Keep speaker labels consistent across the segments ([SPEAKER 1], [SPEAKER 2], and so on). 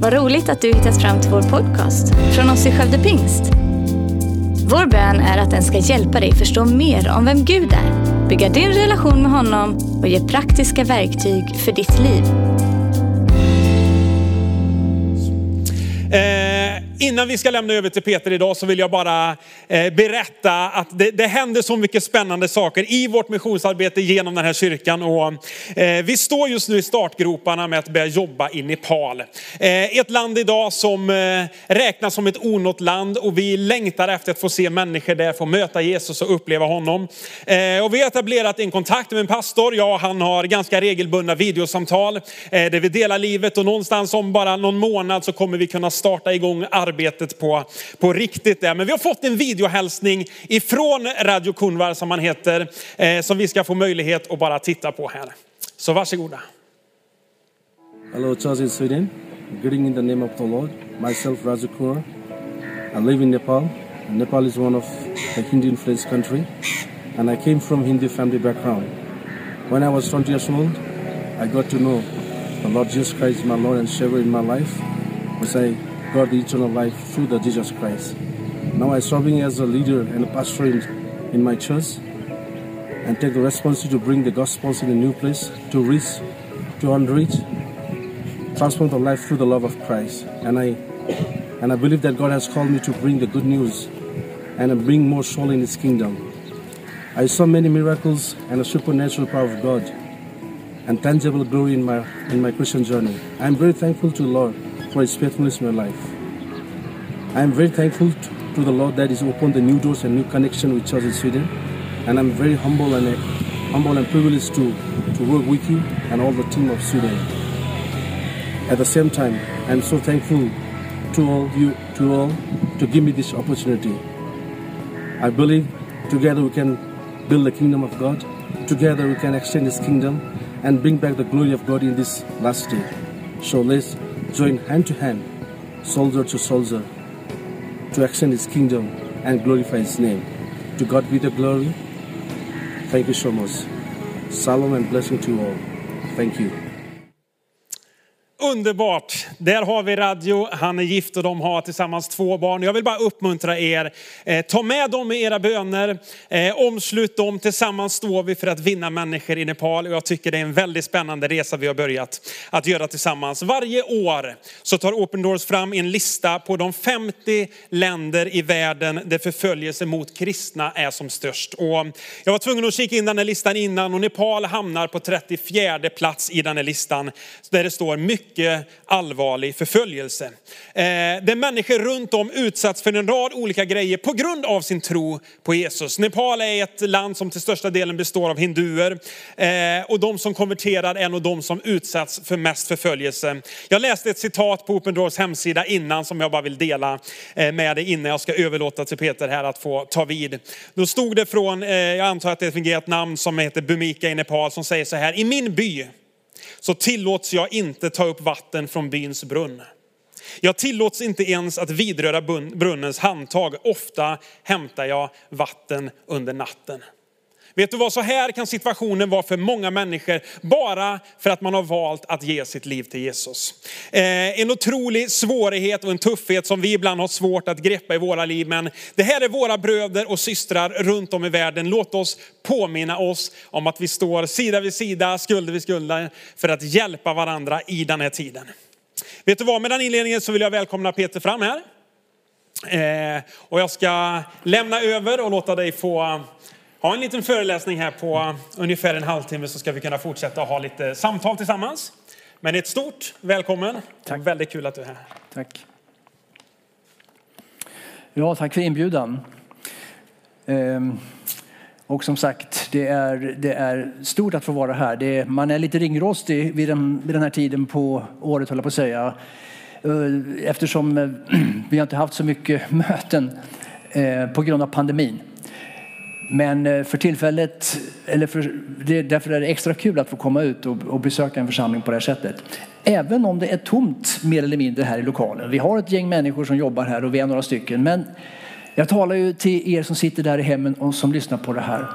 [SPEAKER 1] Vad roligt att du hittat fram till vår podcast från oss i Skövde Pingst. Vår bön är att den ska hjälpa dig förstå mer om vem Gud är, bygga din relation med honom och ge praktiska verktyg för ditt liv.
[SPEAKER 2] Eh, innan vi ska lämna över till Peter idag så vill jag bara eh, berätta att det, det händer så mycket spännande saker i vårt missionsarbete genom den här kyrkan. Och, eh, vi står just nu i startgroparna med att börja jobba i Nepal. Eh, ett land idag som räknas som ett onått land och vi längtar efter att få se människor där få möta Jesus och uppleva honom. Och vi har etablerat en kontakt med en pastor. Ja, han har ganska regelbundna videosamtal där vi delar livet och någonstans om bara någon månad så kommer vi kunna starta igång arbetet arbetet på, på riktigt där. Men vi har fått en videohälsning ifrån Radio Kunvar som han heter, eh, som vi ska få möjlighet att bara titta på här. Så varsågoda.
[SPEAKER 3] Hello, church in Sweden. Greeting in the name of the Lord. Myself, Raju Kaur. I live in Nepal. Nepal is one of the Hindu-influenced country, and I came from Hindu family background. When I was 20 years old, I got to know the Lord Jesus Christ, my Lord and Savior in my life, which I the eternal life through the Jesus Christ. Now I'm serving as a leader and a pastor in, my church, and take the responsibility to bring the gospels in a new place, to reach, to unreach, transform the life through the love of Christ. And I and I believe that God has called me to bring the good news and bring more soul in His kingdom. I saw many miracles and a supernatural power of God and tangible glory in my in my Christian journey. I am very thankful to the Lord for His faithfulness in my life. I am very thankful to, the Lord that He's opened the new doors and new connection with Church in Sweden, and I'm very humble and uh, humble and privileged to to work with you and all the team of Sweden. At the same time, I'm so thankful to all you to all to give me this opportunity. I believe together we can build the kingdom of God. Together we can extend His kingdom and bring back the glory of God in this last day. So let's join hand to hand, soldier to soldier, to extend His kingdom and glorify His name. To God be the glory. Thank you so much. Salam and blessing to all. Thank you.
[SPEAKER 2] Underbart! Där har vi Radio. Han är gift och de har tillsammans två barn. Jag vill bara uppmuntra er. Eh, ta med dem i era böner. Eh, omslut dem. Tillsammans står vi för att vinna människor i Nepal. Och jag tycker det är en väldigt spännande resa vi har börjat att göra tillsammans. Varje år så tar Open Doors fram en lista på de 50 länder i världen där förföljelse mot kristna är som störst. Och jag var tvungen att kika in den här listan innan och Nepal hamnar på 34 plats i den här listan. Där det står mycket allvarlig förföljelse. Eh, där människor runt om utsatts för en rad olika grejer på grund av sin tro på Jesus. Nepal är ett land som till största delen består av hinduer. Eh, och de som konverterar är nog de som utsatts för mest förföljelse. Jag läste ett citat på Open Doors hemsida innan som jag bara vill dela eh, med dig innan jag ska överlåta till Peter här att få ta vid. Då stod det från, jag antar att det är ett fungerat namn som heter Bumika i Nepal som säger så här, i min by så tillåts jag inte ta upp vatten från byns brunn. Jag tillåts inte ens att vidröra brunnens handtag. Ofta hämtar jag vatten under natten. Vet du vad, så här kan situationen vara för många människor bara för att man har valt att ge sitt liv till Jesus. Eh, en otrolig svårighet och en tuffhet som vi ibland har svårt att greppa i våra liv. Men det här är våra bröder och systrar runt om i världen. Låt oss påminna oss om att vi står sida vid sida, skulder vid skulder för att hjälpa varandra i den här tiden. Vet du vad, med den inledningen så vill jag välkomna Peter fram här. Eh, och jag ska lämna över och låta dig få ha en liten föreläsning här på ungefär en halvtimme så ska vi kunna fortsätta ha lite samtal tillsammans. Men ett stort välkommen. Tack. Väldigt kul att du är här.
[SPEAKER 4] Tack. Ja, tack för inbjudan. Ehm, och som sagt, det är, det är stort att få vara här. Det man är lite ringrostig vid den, vid den här tiden på året, håller på att säga. Eh, eftersom eh, vi har inte haft så mycket möten eh, på grund av pandemin. Men eh, för tillfället, eller för, det, därför är det extra kul att få komma ut och, och, besöka en församling på det här sättet. Även om det är tomt mer eller mindre här i lokalen. Vi har ett gäng människor som jobbar här och vi är några stycken. Men jag talar ju till er som sitter där i hemmen och som lyssnar på det här. Eh,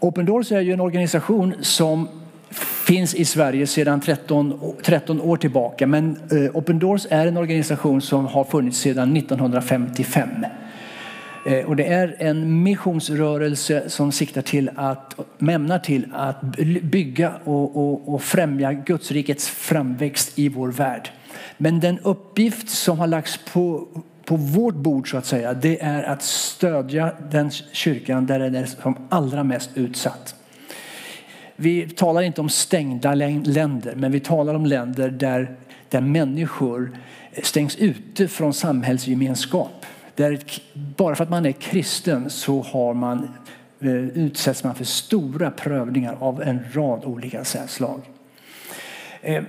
[SPEAKER 4] Open Doors är ju en organisation som finns i Sverige sedan 13, 13 år tillbaka. Men eh, Open Doors är en organisation som har funnits sedan 1955. Eh, och det är en missionsrörelse som siktar till att, mämnar till att bygga och, och, och främja Gudsrikets framväxt i vår värld. Men den uppgift som har lagts på, på vårt bord så att säga, det är att stödja den kyrkan där den är som allra mest utsatt. Vi talar inte om stängda länder, men vi talar om länder där, där människor stängs ute från samhällsgemenskap. Där, bara för att man är kristen så har man, eh, utsätts man för stora prövningar av en rad olika slag. Eh,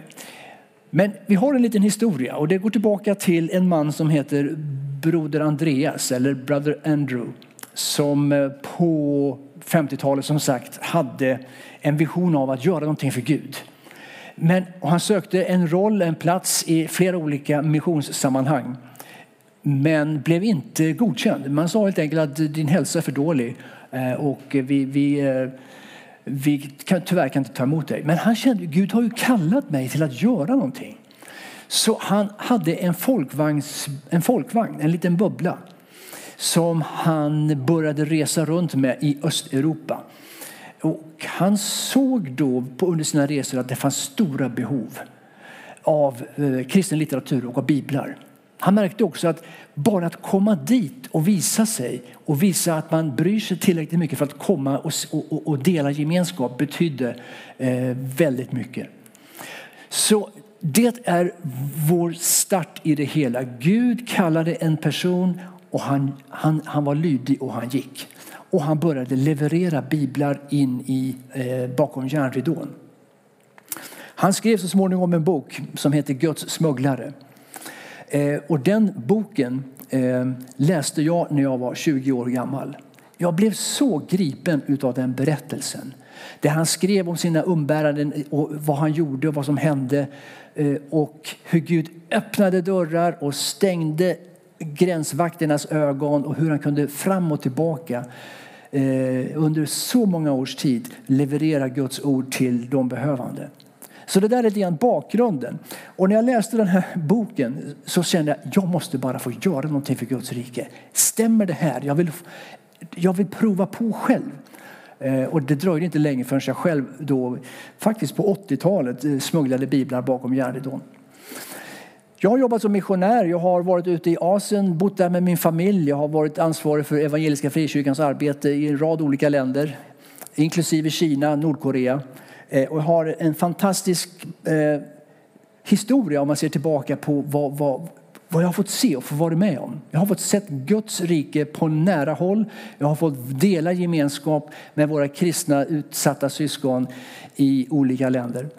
[SPEAKER 4] men vi har en liten historia och det går tillbaka till en man som heter Broder Andreas eller Brother Andrew som eh, på 50-talet som sagt hade en vision av att göra någonting för Gud. Men han sökte en roll, en plats i flera olika missionssammanhang. Men blev inte godkänd. Man sa helt enkelt att din hälsa är för dålig eh, och vi, vi, eh, vi kan, tyvärr kan inte ta emot dig. Men han kände att Gud har ju kallat mig till att göra någonting. Så han hade en, folkvagns, en folkvagn, en liten bubbla som han började resa runt med i Östeuropa. Och han såg då under sina resor att det fanns stora behov av eh, kristen litteratur och av biblar. Han märkte också att bara att komma dit och visa sig och visa att man bryr sig tillräckligt mycket för att komma och, och, och dela gemenskap betydde eh, väldigt mycket. Så det är vår start i det hela. Gud kallade en person och han, han, han var lydig och han gick. Och han började leverera biblar in i, eh, bakom järnridån. Han skrev så småningom en bok som heter Guds smugglare. Eh, och den boken eh, läste jag när jag var 20 år gammal. Jag blev så gripen av den berättelsen. Det han skrev om sina umbäranden och vad han gjorde och vad som hände. Eh, och hur Gud öppnade dörrar och stängde gränsvakternas ögon och hur han kunde fram och tillbaka eh, under så många års tid leverera Guds ord till de behövande. Så det där är lite bakgrunden. Och när jag läste den här boken så kände jag att jag måste bara få göra någonting för Guds rike. Stämmer det här? Jag vill, jag vill prova på själv. Eh, och det dröjde inte länge förrän jag själv då, faktiskt på 80-talet, eh, smugglade biblar bakom järnridån. Jag har jobbat som missionär. Jag har varit ute i Asien, bott där med min familj. Jag har varit ansvarig för Evangeliska Frikyrkans arbete i en rad olika länder, inklusive Kina, Nordkorea. Eh, och har en fantastisk eh, historia om man ser tillbaka på vad, vad, vad jag har fått se och få vara med om. Jag har fått se Guds rike på nära håll. Jag har fått dela gemenskap med våra kristna utsatta syskon i olika länder.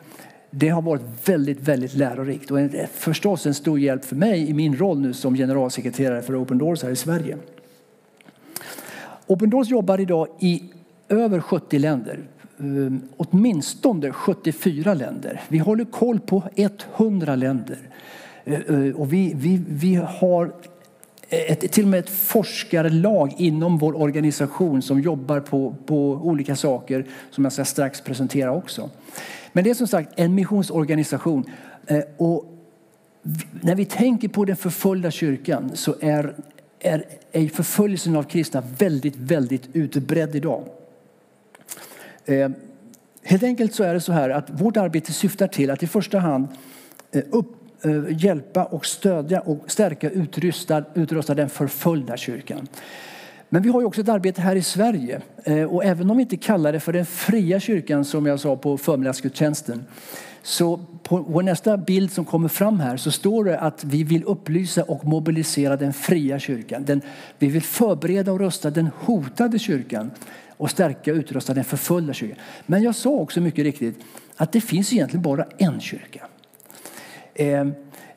[SPEAKER 4] Det har varit väldigt, väldigt lärorikt och förstås en stor hjälp för mig i min roll nu som generalsekreterare för Open Doors här i Sverige. Open Doors jobbar idag i över 70 länder. Ehm, åtminstone 74 länder. Vi håller koll på 100 länder. Eh, eh, och vi, vi, vi har ett, till och med ett forskarlag inom vår organisation som jobbar på, på olika saker som jag ska strax presentera också. Men det är som sagt en missionsorganisation. Eh, och när vi tänker på den förföljda kyrkan så är, är, är förföljelsen av kristna väldigt, väldigt utbredd idag. Eh, helt enkelt så är det så här att vårt arbete syftar till att i första hand eh, upp, eh, hjälpa och stödja och stärka utrusta, utrusta den förföljda kyrkan. Men vi har också ett arbete här i Sverige. Och även om vi inte kallar det för den fria kyrkan som jag sa på förmiddagsgudstjänsten så på vår nästa bild som kommer fram här så står det att vi vill upplysa och mobilisera den fria kyrkan. Den, vi vill förbereda och rösta den hotade kyrkan och stärka och utrusta den förföljda kyrkan. Men jag sa också mycket riktigt att det finns egentligen bara en kyrka. Ehm,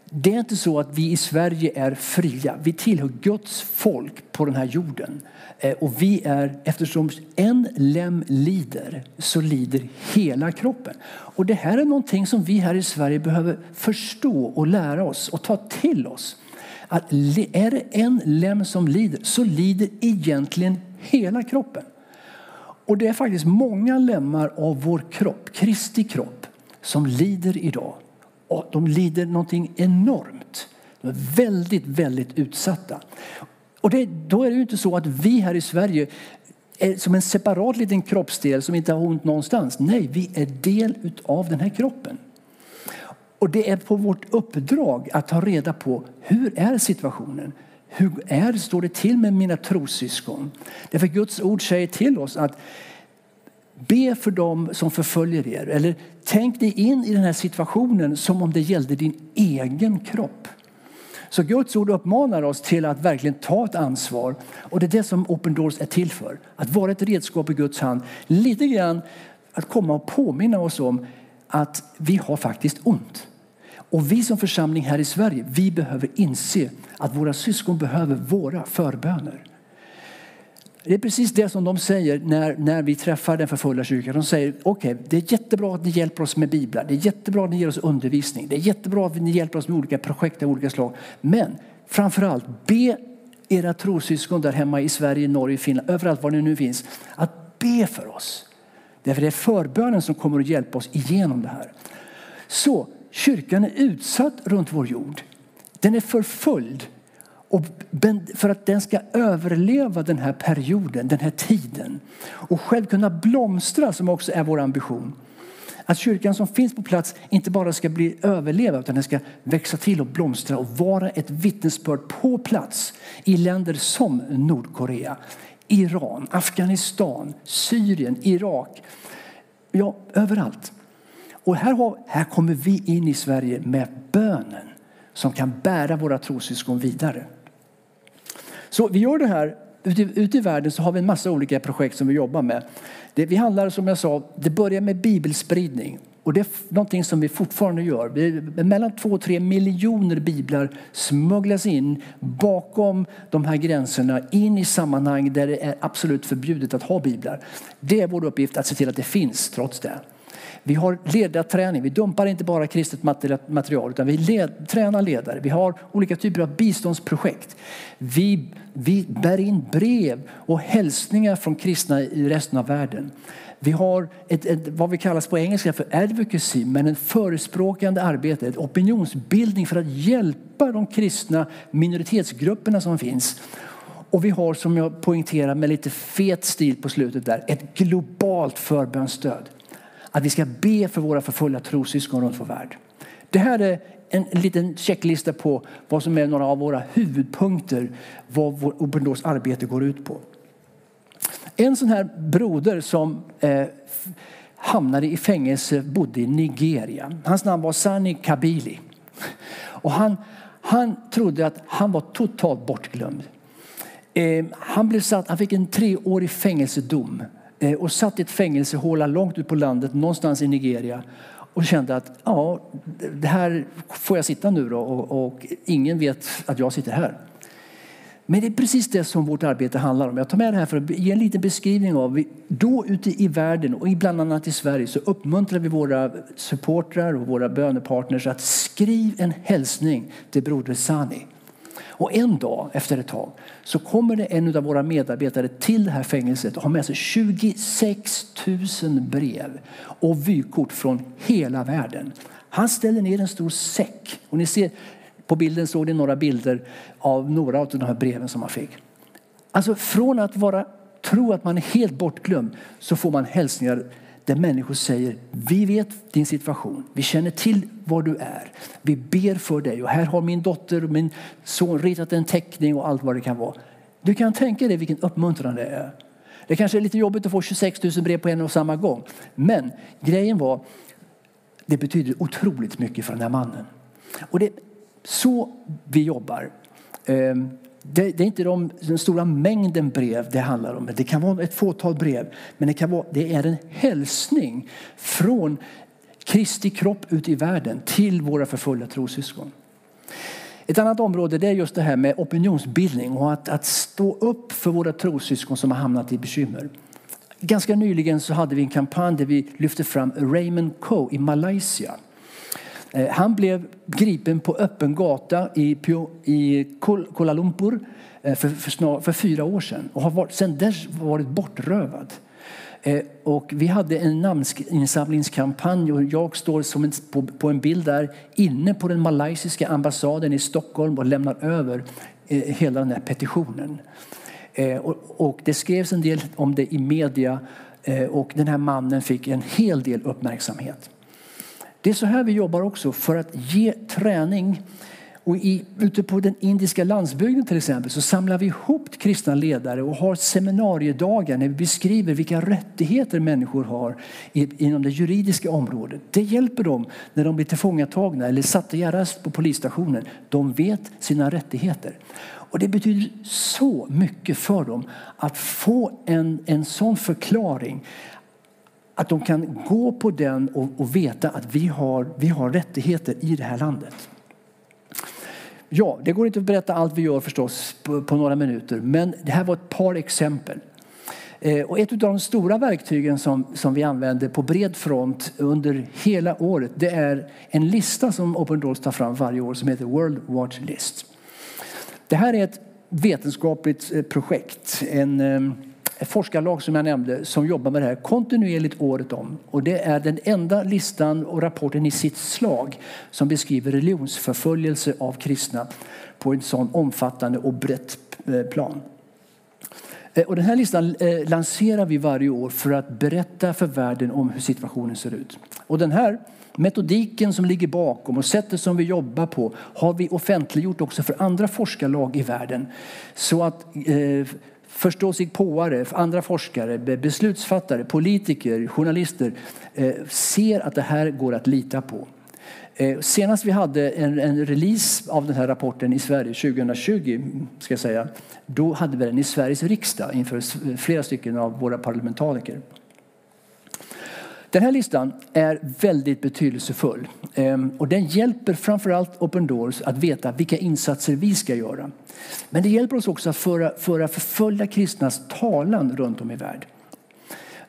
[SPEAKER 4] det är inte så att vi i Sverige är fria. Vi tillhör Guds folk på den här jorden. Ehm, och vi är, eftersom en lem lider så lider hela kroppen. Och det här är någonting som vi här i Sverige behöver förstå och lära oss och ta till oss. Att är det en lem som lider så lider egentligen hela kroppen. Och det är faktiskt många lemmar av vår kropp, Kristi kropp, som lider idag. Och de lider någonting enormt. De är väldigt, väldigt utsatta. Och det, då är det ju inte så att vi här i Sverige är som en separat liten kroppsdel som inte har ont någonstans. Nej, vi är del av den här kroppen. Och det är på vårt uppdrag att ta reda på hur är situationen? Hur är, står det till med mina trossyskon? Därför Guds ord säger till oss att be för dem som förföljer er. Eller tänk dig in i den här situationen som om det gällde din egen kropp. Så Guds ord uppmanar oss till att verkligen ta ett ansvar. Och det är det som Open Doors är till för. Att vara ett redskap i Guds hand. Lite grann att komma och påminna oss om att vi har faktiskt ont. Och vi som församling här i Sverige, vi behöver inse att våra syskon behöver våra förböner. Det är precis det som de säger när, när vi träffar den förföljda kyrkan. De säger okej, okay, det är jättebra att ni hjälper oss med biblar. Det är jättebra att ni ger oss undervisning. Det är jättebra att ni hjälper oss med olika projekt av olika slag. Men framförallt, be era trosyskon där hemma i Sverige, Norge, Finland, överallt var ni nu finns, att be för oss. Därför är det är förbönen som kommer att hjälpa oss igenom det här. Så kyrkan är utsatt runt vår jord. Den är förföljd. Och för att den ska överleva den här perioden, den här tiden och själv kunna blomstra som också är vår ambition. Att kyrkan som finns på plats inte bara ska bli överleva utan den ska växa till och blomstra och vara ett vittnesbörd på plats i länder som Nordkorea, Iran, Afghanistan, Syrien, Irak. Ja, överallt. Och här, har, här kommer vi in i Sverige med bönen som kan bära våra trossyskon vidare. Så vi gör det här. Ute, ute i världen så har vi en massa olika projekt som vi jobbar med. Det, vi handlar som jag sa, det börjar med bibelspridning. Och det är någonting som vi fortfarande gör. Vi, mellan två och tre miljoner biblar smugglas in bakom de här gränserna in i sammanhang där det är absolut förbjudet att ha biblar. Det är vår uppgift att se till att det finns trots det. Vi har ledarträning. Vi dumpar inte bara kristet material utan vi led, tränar ledare. Vi har olika typer av biståndsprojekt. Vi, vi bär in brev och hälsningar från kristna i resten av världen. Vi har ett, ett, vad vi kallas på engelska för advocacy, men en förespråkande arbete, ett opinionsbildning för att hjälpa de kristna minoritetsgrupperna som finns. Och vi har, som jag poängterar med lite fet stil på slutet där, ett globalt förbönsstöd. Att vi ska be för våra förföljda trossyskon runt vår värld. Det här är en liten checklista på vad som är några av våra huvudpunkter, vad vår Open Doors arbete går ut på. En sån här broder som eh, hamnade i fängelse bodde i Nigeria. Hans namn var Sani Kabili. Och han, han trodde att han var totalt bortglömd. Eh, han, blev satt, han fick en treårig fängelsedom Eh, och satt i ett fängelsehåla långt ut på landet någonstans i Nigeria och kände att ja, det här får jag sitta nu då och, och, ingen vet att jag sitter här. Men det är precis det som vårt arbete handlar om. Jag tar med det här för att ge en liten beskrivning av då ute i världen och bland annat i Sverige så uppmuntrar vi våra supportrar och våra bönepartners att skriva en hälsning till broder Sani. Och en dag efter ett tag så kommer det en av våra medarbetare till det här fängelset och har med sig 26 000 brev och vykort från hela världen. Han ställer ner en stor säck och ni ser på bilden såg ni några bilder av några av de här breven som han fick. Alltså från att vara, tro att man är helt bortglömd så får man hälsningar där människor säger vi vet din situation, vi känner till var du är, vi ber för dig och här har min dotter och min son ritat en teckning och allt vad det kan vara. Du kan tänka dig vilken uppmuntran det är. Det kanske är lite jobbigt att få 26 000 brev på en och samma gång. Men grejen var, det betyder otroligt mycket för den här mannen. Och det är så vi jobbar. Ehm, det, det, är inte de, den stora mängden brev det handlar om. Det kan vara ett fåtal brev. Men det, kan vara, det är en hälsning från Kristi kropp ut i världen till våra förföljda trossyskon. Ett annat område det är just det här med opinionsbildning och att, att stå upp för våra trossyskon som har hamnat i bekymmer. Ganska nyligen så hade vi en kampanj där vi lyfte fram Raymond Coe i Malaysia. Eh, han blev gripen på öppen gata i, i Kuala Lumpur eh, för, för, snar, för fyra år sedan och har varit, sedan dess varit bortrövad. Eh, och vi hade en namninsamlingskampanj och jag står som en, på, på, en bild där inne på den malaysiska ambassaden i Stockholm och lämnar över eh, hela den här petitionen. Eh, och, och, det skrevs en del om det i media eh, och den här mannen fick en hel del uppmärksamhet. Det är så här vi jobbar också för att ge träning och i, ute på den indiska landsbygden till exempel så samlar vi ihop kristna ledare och har seminariedagar när vi beskriver vilka rättigheter människor har inom det juridiska området. Det hjälper dem när de blir tillfångatagna eller satta i arrest på polisstationen. De vet sina rättigheter. Och det betyder så mycket för dem att få en, en sån förklaring att de kan gå på den och, och veta att vi har, vi har rättigheter i det här landet. Ja, det går inte att berätta allt vi gör förstås på, på några minuter, men det här var ett par exempel. Eh, och ett av de stora verktygen som, som vi använder på bred front under hela året det är en lista som Open Doors tar fram varje år som heter World Watch List. Det här är ett vetenskapligt eh, projekt. En, eh, ett forskarlag som jag nämnde som jobbar med det här kontinuerligt året om. Och det är den enda listan och rapporten i sitt slag som beskriver religionsförföljelse av kristna på en sån omfattande och brett eh, plan. Eh, och den här listan eh, lanserar vi varje år för att berätta för världen om hur situationen ser ut. Och den här metodiken som ligger bakom och sättet som vi jobbar på har vi offentliggjort också för andra forskarlag i världen. Så att eh, förståsigpåare, andra forskare, beslutsfattare, politiker, journalister eh, ser att det här går att lita på. Eh, senast vi hade en, en, release av den här rapporten i Sverige 2020, ska jag säga, då hade vi den i Sveriges riksdag inför flera stycken av våra parlamentariker. Den här listan är väldigt betydelsefull ehm, och den hjälper framförallt Open Doors att veta vilka insatser vi ska göra. Men det hjälper oss också att föra, föra förföljda kristnas talan runt om i världen.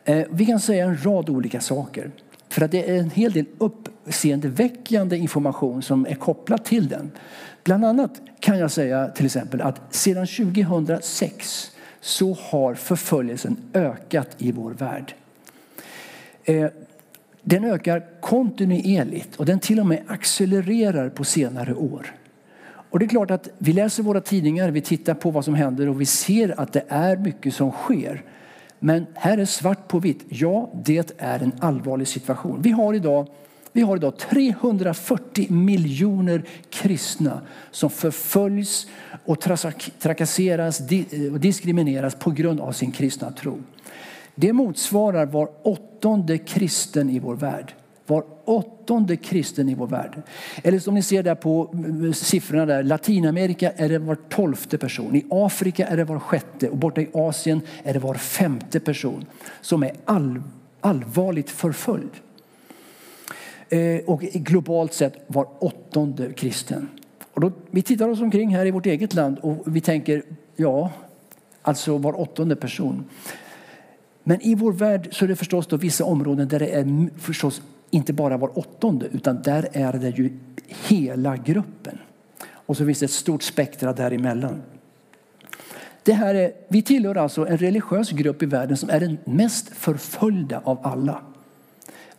[SPEAKER 4] Eh, vi kan säga en rad olika saker. För att det är en hel del uppseendeväckande information som är kopplad till den. Bland annat kan jag säga till exempel att sedan 2006 så har förföljelsen ökat i vår värld. Eh, den ökar kontinuerligt och den till och med accelererar på senare år. Och det är klart att vi läser våra tidningar, vi tittar på vad som händer och vi ser att det är mycket som sker. Men här är svart på vitt. Ja, det är en allvarlig situation. Vi har idag, vi har idag 340 miljoner kristna som förföljs och trakasseras eh, och diskrimineras på grund av sin kristna tro. Det motsvarar var åttonde kristen i vår värld. Var åttonde kristen i vår värld. Eller som ni ser där på eh, siffrorna där. Latinamerika är det var tolfte person. I Afrika är det var sjätte och borta i Asien är det var femte person som är all, allvarligt förföljd. Eh, och globalt sett var åttonde kristen. Och då, vi tittar oss omkring här i vårt eget land och vi tänker, ja, alltså var åttonde person. Men i vår värld så är det förstås då vissa områden där det är förstås inte bara var åttonde utan där är det ju hela gruppen. Och så finns det ett stort spektra däremellan. Det här är, vi tillhör alltså en religiös grupp i världen som är den mest förföljda av alla.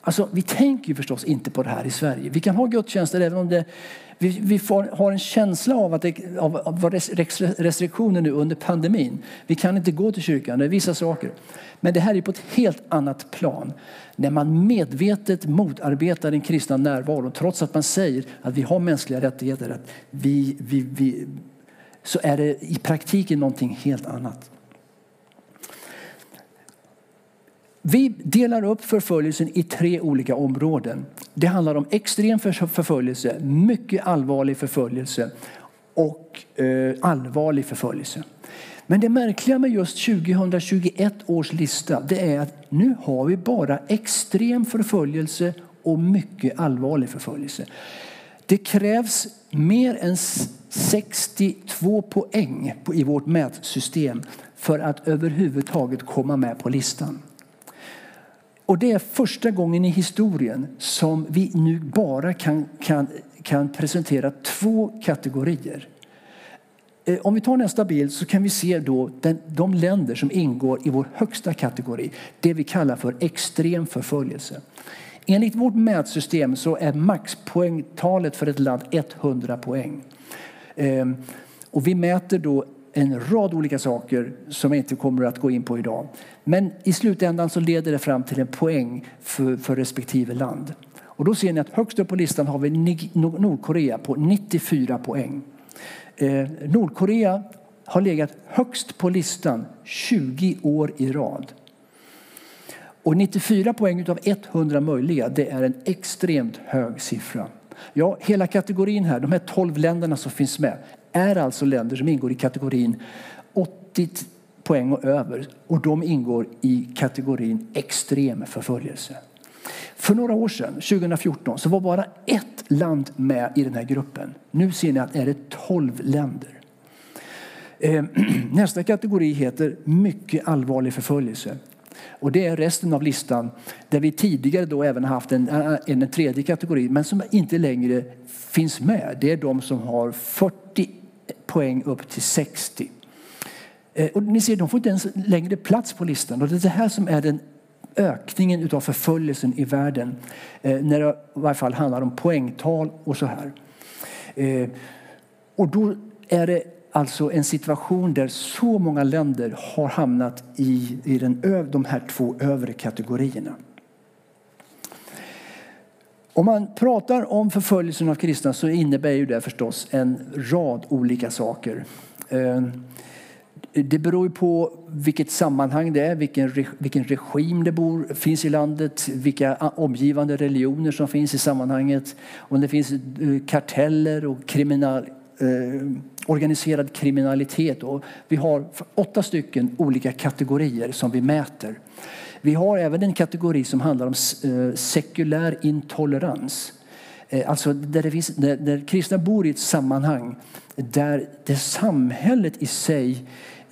[SPEAKER 4] Alltså, vi tänker ju förstås inte på det här i Sverige. Vi kan ha gudstjänster även om det, vi, vi får, har en känsla av att det av, av restriktioner nu under pandemin. Vi kan inte gå till kyrkan, det är vissa saker. Men det här är på ett helt annat plan. När man medvetet motarbetar den kristna närvaron trots att man säger att vi har mänskliga rättigheter. Att vi, vi, vi, så är det i praktiken någonting helt annat. Vi delar upp förföljelsen i tre olika områden. Det handlar om extrem förföljelse, mycket allvarlig förföljelse och eh, allvarlig förföljelse. Men det märkliga med just 2021 års lista det är att nu har vi bara extrem förföljelse och mycket allvarlig förföljelse. Det krävs mer än 62 poäng i vårt mätsystem för att överhuvudtaget komma med på listan. Och det är första gången i historien som vi nu bara kan, kan, kan presentera två kategorier. Eh, om vi tar nästa bild så kan vi se då den, de länder som ingår i vår högsta kategori. Det vi kallar för extrem förföljelse. Enligt vårt mätsystem så är maxpoängtalet för ett land 100 poäng. Ehm, och vi mäter då en rad olika saker som jag inte kommer att gå in på idag. Men i slutändan så leder det fram till en poäng för, för respektive land. Och då ser ni att högst upp på listan har vi Nordkorea på 94 poäng. Eh, Nordkorea har legat högst på listan 20 år i rad. Och 94 poäng av 100 möjliga, det är en extremt hög siffra. Ja, hela kategorin här, de här 12 länderna som finns med, är alltså länder som ingår i kategorin 80 poäng och över. Och de ingår i kategorin extrem förföljelse. För några år sedan, 2014, så var bara ett land med i den här gruppen. Nu ser ni att det är 12 länder. Ehm, nästa kategori heter mycket allvarlig förföljelse. Och det är resten av listan där vi tidigare då även haft en, en, en tredje kategori men som inte längre finns med. Det är de som har 40 poäng upp till 60. Eh, och ni ser, de får inte ens längre plats på listan. Och det är det här som är den ökningen av förföljelsen i världen. Eh, när det i varje fall handlar om poängtal och så här. Eh, och då är det alltså en situation där så många länder har hamnat i, i den, de här två övre kategorierna. Om man pratar om förföljelsen av kristna så innebär ju det förstås en rad olika saker. Ehm, det beror på vilket sammanhang det är, vilken, vilken regim det bor, finns i landet, vilka omgivande religioner som finns i sammanhanget. Om det finns eh, karteller och kriminal, eh, organiserad kriminalitet. Och vi har åtta stycken olika kategorier som vi mäter. Vi har även en kategori som handlar om eh, sekulär intolerans. Eh, alltså där, det finns, där, där kristna bor i ett sammanhang där det samhället i sig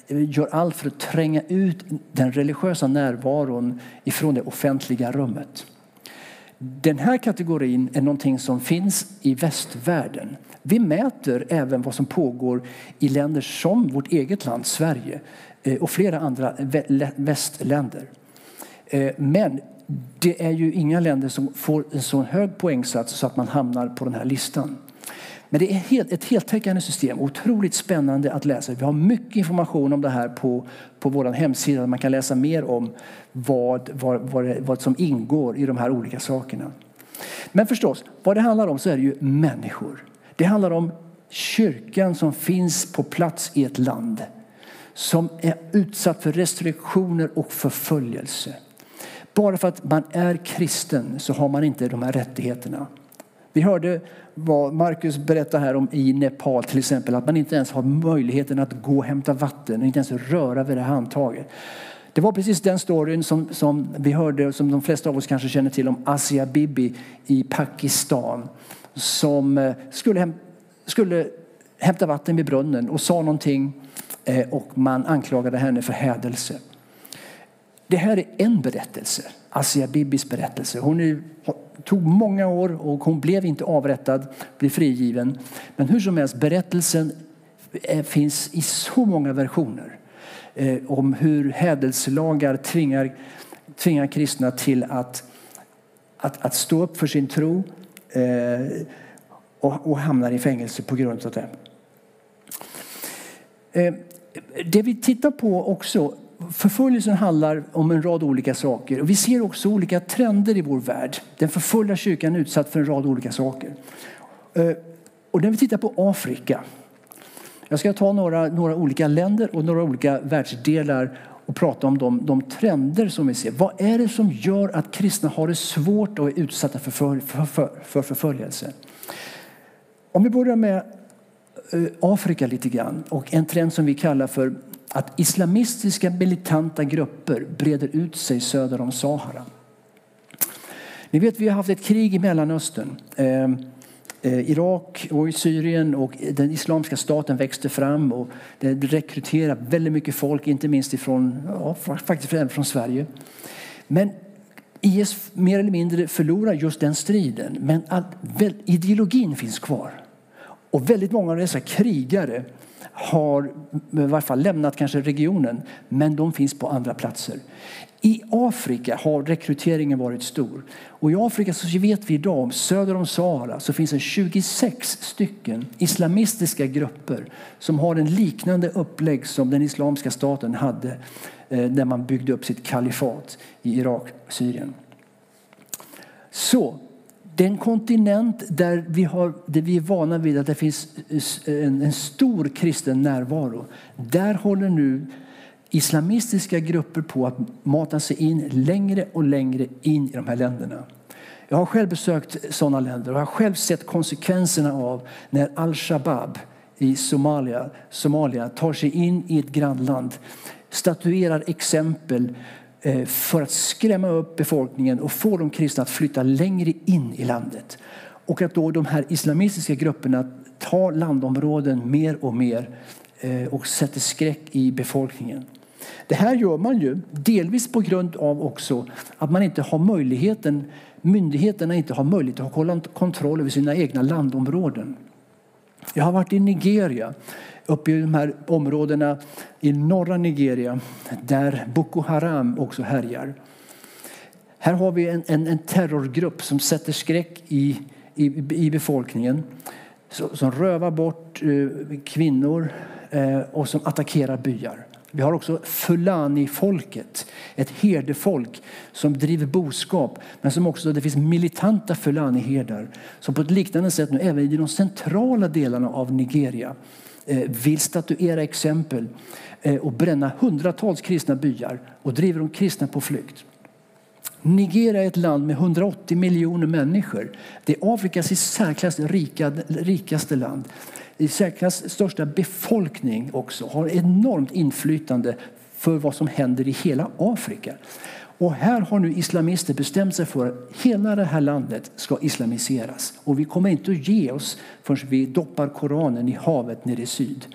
[SPEAKER 4] eh, gör allt för att tränga ut den religiösa närvaron ifrån det offentliga rummet. Den här kategorin är någonting som finns i västvärlden. Vi mäter även vad som pågår i länder som vårt eget land, Sverige eh, och flera andra västländer. Eh, men det är ju inga länder som får en så hög poängsats så att man hamnar på den här listan. Men det är helt, ett heltäckande system, otroligt spännande att läsa. Vi har mycket information om det här på, på vår hemsida. Man kan läsa mer om vad, vad, vad, vad som ingår i de här olika sakerna. Men förstås, vad det handlar om så är det ju människor. Det handlar om kyrkan som finns på plats i ett land som är utsatt för restriktioner och förföljelse. Bara för att man är kristen så har man inte de här rättigheterna. Vi hörde vad Markus berättade här om i Nepal till exempel, att man inte ens har möjligheten att gå och hämta vatten, inte ens röra vid det handtaget. Det var precis den storyn som, som vi hörde, som de flesta av oss kanske känner till om Asia Bibi i Pakistan. Som eh, skulle, häm, skulle hämta vatten vid brunnen och sa någonting eh, och man anklagade henne för hädelse. Det här är en berättelse, Asia Bibis berättelse. Hon är, tog många år och hon blev inte avrättad, blev frigiven. Men hur som helst, berättelsen eh, finns i så många versioner eh, om hur hädelselagar tvingar, tvingar kristna till att, att, att stå upp för sin tro eh, och, och hamnar i fängelse på grund av det. Eh, det vi tittar på också Förföljelsen handlar om en rad olika saker. Och vi ser också olika trender i vår värld. Den förföljda kyrkan är utsatt för en rad olika saker. Eh, och när vi tittar på Afrika. Jag ska ta några, några olika länder och några olika världsdelar och prata om de, de trender som vi ser. Vad är det som gör att kristna har det svårt och är utsatta för, för, för, för förföljelse? Om vi börjar med eh, Afrika lite grann och en trend som vi kallar för att islamistiska militanta grupper breder ut sig söder om Sahara. Ni vet, vi har haft ett krig i Mellanöstern. Eh, eh, Irak och Syrien och den islamiska staten växte fram och det rekryterade väldigt mycket folk, inte minst ifrån, ja, faktiskt även från Sverige. Men IS mer eller mindre förlorar just den striden, men väl, ideologin finns kvar. Och väldigt många av dessa krigare har i varje fall lämnat kanske regionen, men de finns på andra platser. I Afrika har rekryteringen varit stor. Och I Afrika så vet vi idag, söder om Sahara, så finns det 26 stycken islamistiska grupper som har en liknande upplägg som den islamiska staten hade eh, när man byggde upp sitt kalifat i Irak och Syrien. Så den kontinent där vi, har, där vi är vana vid att det finns en, en stor kristen närvaro, där håller nu islamistiska grupper på att mata sig in längre och längre in i de här länderna. Jag har själv besökt sådana länder och har själv sett konsekvenserna av när al-Shabaab i Somalia, Somalia tar sig in i ett grannland, statuerar exempel Eh, för att skrämma upp befolkningen och få de kristna att flytta längre in i landet. Och att då de här islamistiska grupperna tar landområden mer och mer eh, och sätter skräck i befolkningen. Det här gör man ju delvis på grund av också att man inte har möjligheten, myndigheterna inte har möjlighet att ha kontroll över sina egna landområden. Jag har varit i Nigeria, uppe i de här områdena i norra Nigeria där Boko Haram också härjar. Här har vi en, en, en terrorgrupp som sätter skräck i, i, i befolkningen som rövar bort eh, kvinnor eh, och som attackerar byar. Vi har också Fulani-folket, ett herdefolk som driver boskap. Men som också, det finns militanta Fulani-herdar som på ett liknande sätt nu även i de centrala delarna av Nigeria Eh, vill statuera exempel eh, och bränna hundratals kristna byar och driver de kristna på flykt. Nigeria är ett land med 180 miljoner människor. Det är Afrikas i särklass rikaste land i särklass största befolkning också har enormt inflytande för vad som händer i hela Afrika. Och här har nu islamister bestämt sig för att hela det här landet ska islamiseras. Och vi kommer inte att ge oss förrän vi doppar Koranen i havet nere i syd.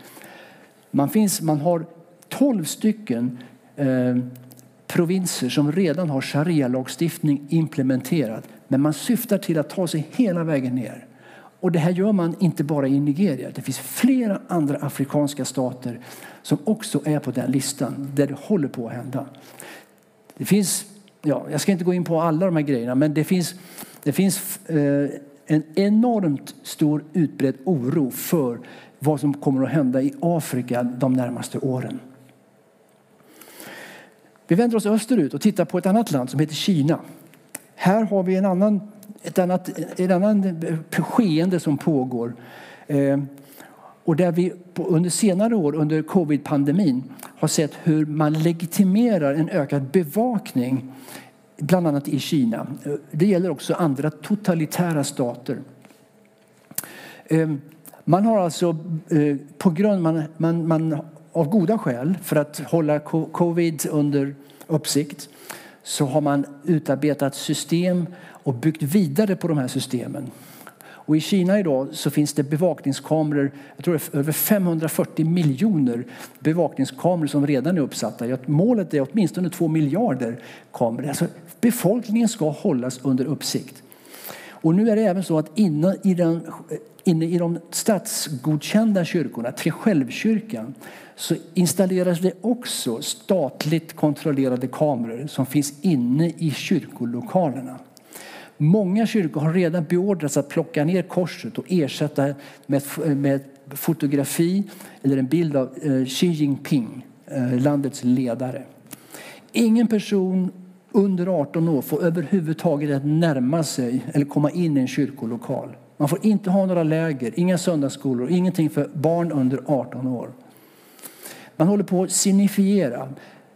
[SPEAKER 4] Man, finns, man har tolv stycken eh, provinser som redan har sharia-lagstiftning implementerad. Men man syftar till att ta sig hela vägen ner. Och det här gör man inte bara i Nigeria. Det finns flera andra afrikanska stater som också är på den listan där det håller på att hända. Det finns, ja, jag ska inte gå in på alla de här grejerna, men det finns, det finns eh, en enormt stor utbredd oro för vad som kommer att hända i Afrika de närmaste åren. Vi vänder oss österut och tittar på ett annat land som heter Kina. Här har vi en annan ett annat, en annan skeende som pågår. Eh, och där vi under senare år, under covid-pandemin, har sett hur man legitimerar en ökad bevakning bland annat i Kina. Det gäller också andra totalitära stater. Ehm, man har alltså eh, på grund man, man, man av goda skäl för att hålla covid under uppsikt så har man utarbetat system och byggt vidare på de här systemen. Och I Kina idag så finns det bevakningskameror, jag tror det är över 540 miljoner bevakningskameror som redan är uppsatta. Målet är åtminstone 2 miljarder kameror. Alltså, befolkningen ska hållas under uppsikt. Och nu är det även så att inne i, den, inne i de statsgodkända kyrkorna, Tre självkyrkan, så installeras det också statligt kontrollerade kameror som finns inne i kyrkolokalerna. Många kyrkor har redan beordrats att plocka ner korset och ersätta med, med fotografi eller en bild av eh, Xi Jinping, eh, landets ledare. Ingen person under 18 år får överhuvudtaget närma sig eller komma in i en kyrkolokal. Man får inte ha några läger, inga söndagsskolor, ingenting för barn under 18 år. Man håller på att signifiera,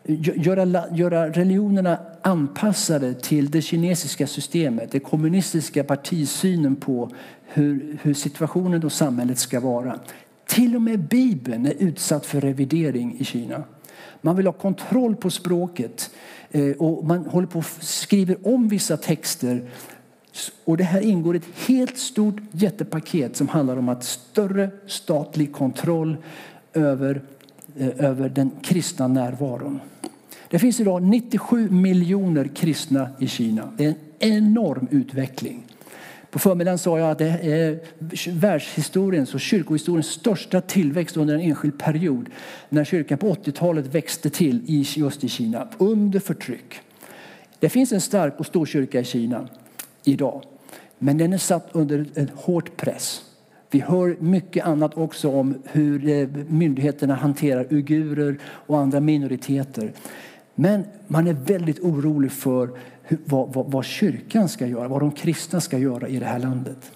[SPEAKER 4] göra, göra religionerna anpassade till det kinesiska systemet, det kommunistiska partisynen på hur, hur situationen och samhället ska vara. Till och med Bibeln är utsatt för revidering i Kina. Man vill ha kontroll på språket eh, och man håller på skriver om vissa texter. Och det här ingår i ett helt stort jättepaket som handlar om att större statlig kontroll över, eh, över den kristna närvaron. Det finns idag 97 miljoner kristna i Kina. Det är en enorm utveckling. På förmiddagen sa jag att det är världshistoriens och kyrkohistoriens största tillväxt under en enskild period när kyrkan på 80-talet växte till i just i Kina under förtryck. Det finns en stark och stor kyrka i Kina idag, men den är satt under en hård press. Vi hör mycket annat också om hur eh, myndigheterna hanterar uigurer och andra minoriteter. Men man är väldigt orolig för hur, vad, vad, vad, kyrkan ska göra, vad de kristna ska göra i det här landet.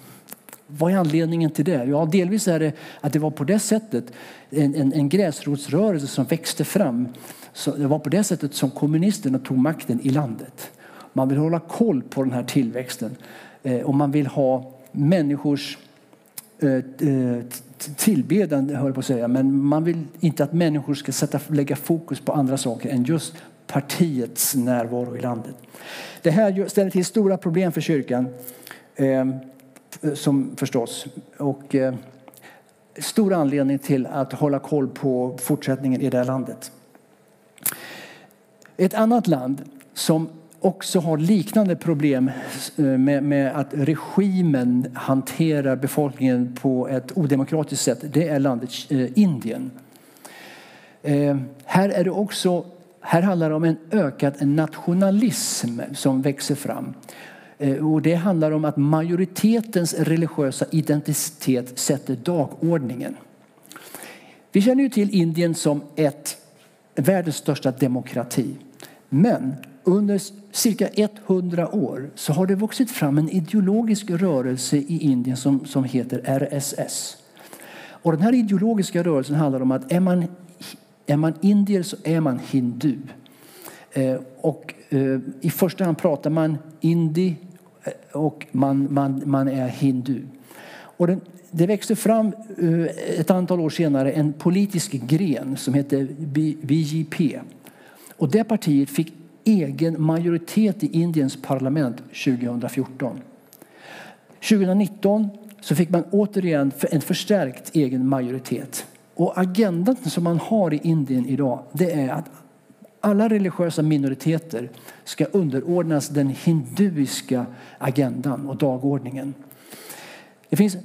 [SPEAKER 4] Vad är anledningen till det? Ja, delvis är det att det var på det sättet en, en, en gräsrotsrörelse som växte fram. Så det var på det sättet som kommunisterna tog makten i landet. Man vill hålla koll på den här tillväxten eh, och man vill ha människors eh, eh tillbedjan, höll på att säga, men man vill inte att människor ska sätta, lägga fokus på andra saker än just partiets närvaro i landet. Det här ställer till stora problem för kyrkan, eh, som förstås. Och, eh, stor anledning till att hålla koll på fortsättningen i det här landet. Ett annat land som också har liknande problem eh, med, med, att regimen hanterar befolkningen på ett odemokratiskt sätt, det är landet eh, Indien. Eh, här är det också här handlar det om en ökad nationalism som växer fram. Eh, och det handlar om att majoritetens religiösa identitet sätter dagordningen. Vi känner ju till Indien som ett världens största demokrati. Men under cirka 100 år så har det vuxit fram en ideologisk rörelse i Indien som, som heter RSS. Och den här ideologiska rörelsen handlar om att är man är man indier så är man hindu. Eh, och eh, I första hand pratar man indi eh, och man, man, man är hindu. Och den, det växte fram eh, ett antal år senare en politisk gren som heter BJP. Och det partiet fick egen majoritet i Indiens parlament 2014. 2019 så fick man återigen en förstärkt egen majoritet. Och agendan som man har i Indien idag det är att alla religiösa minoriteter ska underordnas den hinduiska agendan och dagordningen. Det finns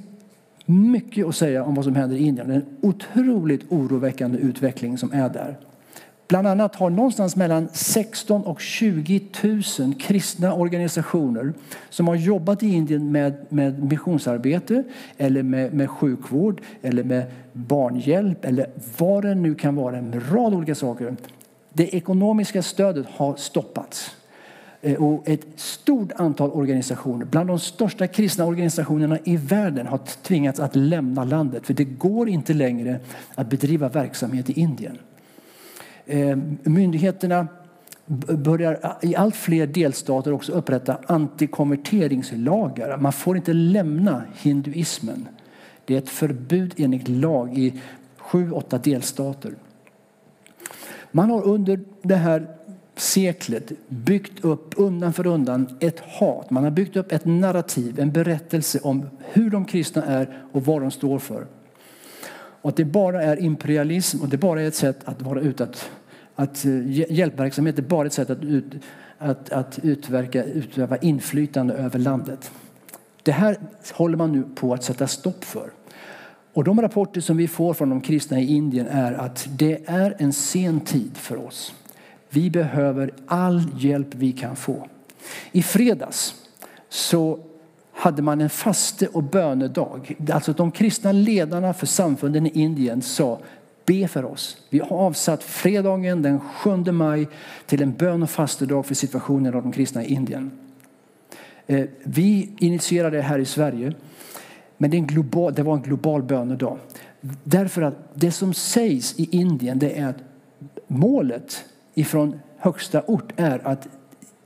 [SPEAKER 4] mycket att säga om vad som händer i Indien. Det är en otroligt oroväckande utveckling som är där. Bland annat har någonstans mellan 16 och 20 000 kristna organisationer som har jobbat i Indien med, med missionsarbete eller med, med sjukvård eller med barnhjälp eller vad det nu kan vara, en rad olika saker. Det ekonomiska stödet har stoppats. Eh, och ett stort antal organisationer, bland de största kristna organisationerna i världen har tvingats att lämna landet. För det går inte längre att bedriva verksamhet i Indien. Eh, myndigheterna börjar i allt fler delstater också upprätta antikonverteringslagar. Man får inte lämna hinduismen. Det är ett förbud enligt lag i sju, åtta delstater. Man har under det här seklet byggt upp undan för undan ett hat. Man har byggt upp ett narrativ, en berättelse om hur de kristna är och vad de står för. Och att det bara är imperialism och det bara är ett sätt att vara ute att, att eh, hjälpverksamhet är bara ett sätt att, ut, att, att utverka, utöva inflytande över landet. Det här håller man nu på att sätta stopp för. Och de rapporter som vi får från de kristna i Indien är att det är en sen tid för oss. Vi behöver all hjälp vi kan få. I fredags så hade man en faste och bönedag. Alltså de kristna ledarna för samfunden i Indien sa be för oss. Vi har avsatt fredagen den 7 maj till en bön och fastedag för situationen av de kristna i Indien. Eh, vi initierade det här i Sverige, men det, global, det var en global bönedag. Därför att det som sägs i Indien det är att målet ifrån högsta ort är att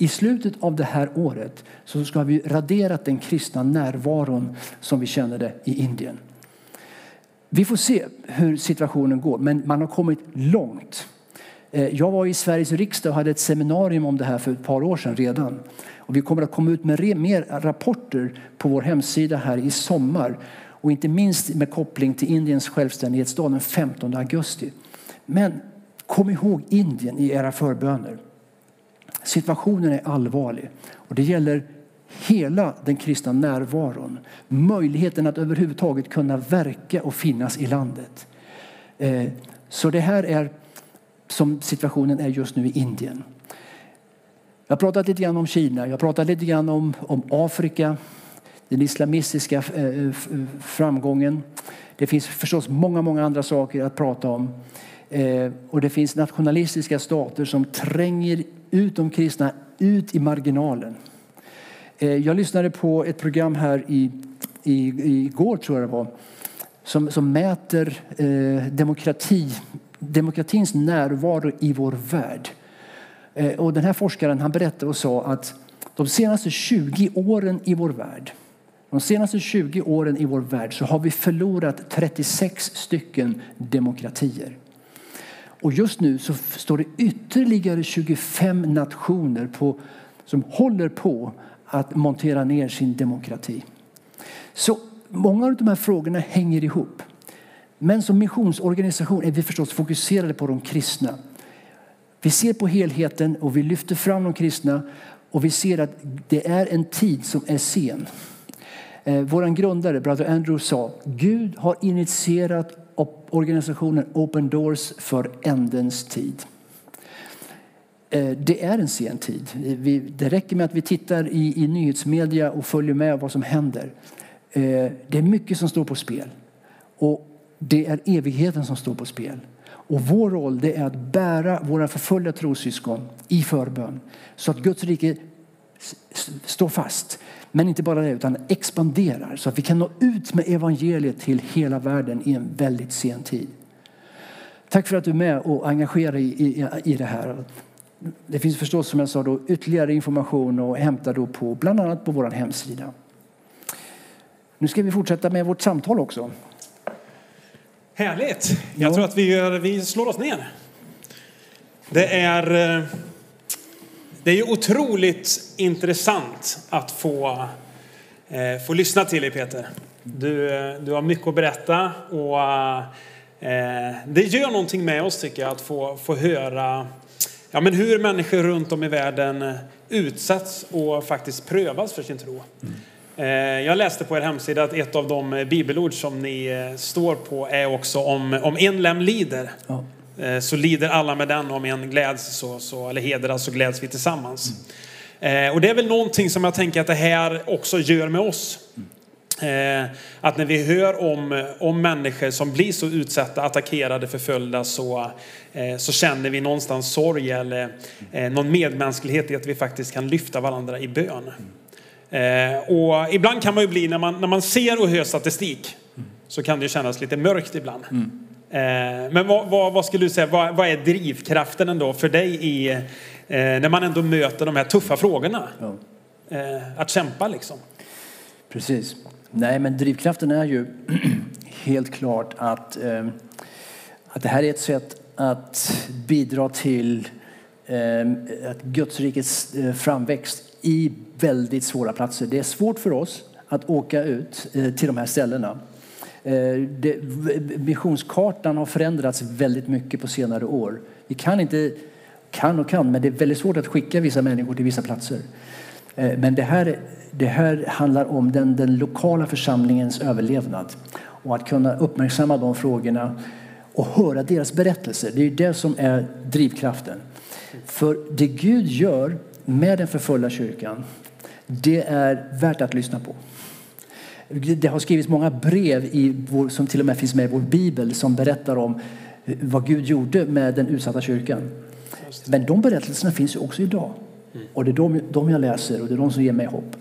[SPEAKER 4] i slutet av det här året så ska vi radera den kristna närvaron som vi känner det i Indien. Vi får se hur situationen går, men man har kommit långt. Eh, jag var i Sveriges riksdag och hade ett seminarium om det här för ett par år sedan redan. Och vi kommer att komma ut med mer rapporter på vår hemsida här i sommar. Och inte minst med koppling till Indiens självständighetsdag den 15 augusti. Men kom ihåg Indien i era förböner. Situationen är allvarlig och det gäller hela den kristna närvaron. Möjligheten att överhuvudtaget kunna verka och finnas i landet. Eh, så det här är som situationen är just nu i Indien. Jag har pratat lite grann om Kina, jag har pratat lite grann om, om Afrika, den islamistiska eh, framgången. Det finns förstås många, många andra saker att prata om. Eh, och det finns nationalistiska stater som tränger ut de kristna ut i marginalen. Eh, jag lyssnade på ett program här i, i, igår, tror jag det var, som, som mäter eh, demokrati, demokratins närvaro i vår värld. Eh, och den här forskaren han berättade och sa att de senaste 20 åren i vår värld de senaste 20 åren i vår värld så har vi förlorat 36 stycken demokratier. Och just nu så står det ytterligare 25 nationer på, som håller på att montera ner sin demokrati. Så många av de här frågorna hänger ihop. Men som missionsorganisation är vi förstås fokuserade på de kristna. Vi ser på helheten och vi lyfter fram de kristna och vi ser att det är en tid som är sen. Eh, Vår grundare, Brother Andrew, sa Gud har initierat organisationen Open Doors för ändens tid. Eh, det är en sen tid. Det räcker med att vi tittar i, i nyhetsmedia och följer med vad som händer. Eh, det är mycket som står på spel. Och det är evigheten som står på spel. Och vår roll det är att bära våra förföljda trossyskon i förbön så att Guds rike står fast. Men inte bara det, utan expanderar så att vi kan nå ut med evangeliet till hela världen i en väldigt sen tid. Tack för att du är med och engagerar dig i, i, i det här. Det finns förstås som jag sa då, ytterligare information att hämta då på bland annat på vår hemsida. Nu ska vi fortsätta med vårt samtal också.
[SPEAKER 2] Härligt! Jag tror att vi, gör, vi slår oss ner. Det är, eh, det är ju otroligt intressant att få, eh, få lyssna till dig Peter. Du, eh, du har mycket att berätta och det gör någonting med oss tycker jag att få, få höra ja, men hur människor runt om i världen utsätts och faktiskt prövas för sin tro. Mm. Eh, jag läste på er hemsida att ett av de eh, bibelord som ni eh, står på är också om, om en lem lider. Ja. Eh, så lider alla med den, om en gläds så, så, eller hedras så gläds vi tillsammans. Mm. Och det är väl någonting som jag tänker att det här också gör med oss. Mm. Att när vi hör om, om människor som blir så utsatta, attackerade, förföljda så, så känner vi någonstans sorg eller någon medmänsklighet i att vi faktiskt kan lyfta varandra i bön. Eh, och ibland kan man ju bli, när man, när man ser och hör statistik, så kan det ju kännas lite mörkt ibland. Mm. Eh, men vad, vad, vad, skulle du säga, vad, vad, är drivkraften ändå för dig i, eh, när man ändå möter de här tuffa frågorna? Ja. Eh, att kämpa liksom.
[SPEAKER 4] Precis. Nej, men drivkraften är ju helt klart att, att det här är ett sätt att bidra till att Guds rikets framväxt i väldigt svåra platser. Det är svårt för oss att åka ut till de här ställena. Eh, det, missionskartan har förändrats väldigt mycket på senare år. Vi kan inte, kan och kan, men det är väldigt svårt att skicka vissa människor till vissa platser. Eh, men det här, det här handlar om den, den lokala församlingens överlevnad och att kunna uppmärksamma de frågorna och höra deras berättelser. Det är det som är drivkraften. För det Gud gör med den förföljda kyrkan, det är värt att lyssna på. Det har skrivits många brev i vår, som till och med finns med i vår bibel som berättar om vad Gud gjorde med den utsatta kyrkan. Men de berättelserna finns ju också idag. Och det är de, de jag läser och det är de som ger mig hopp.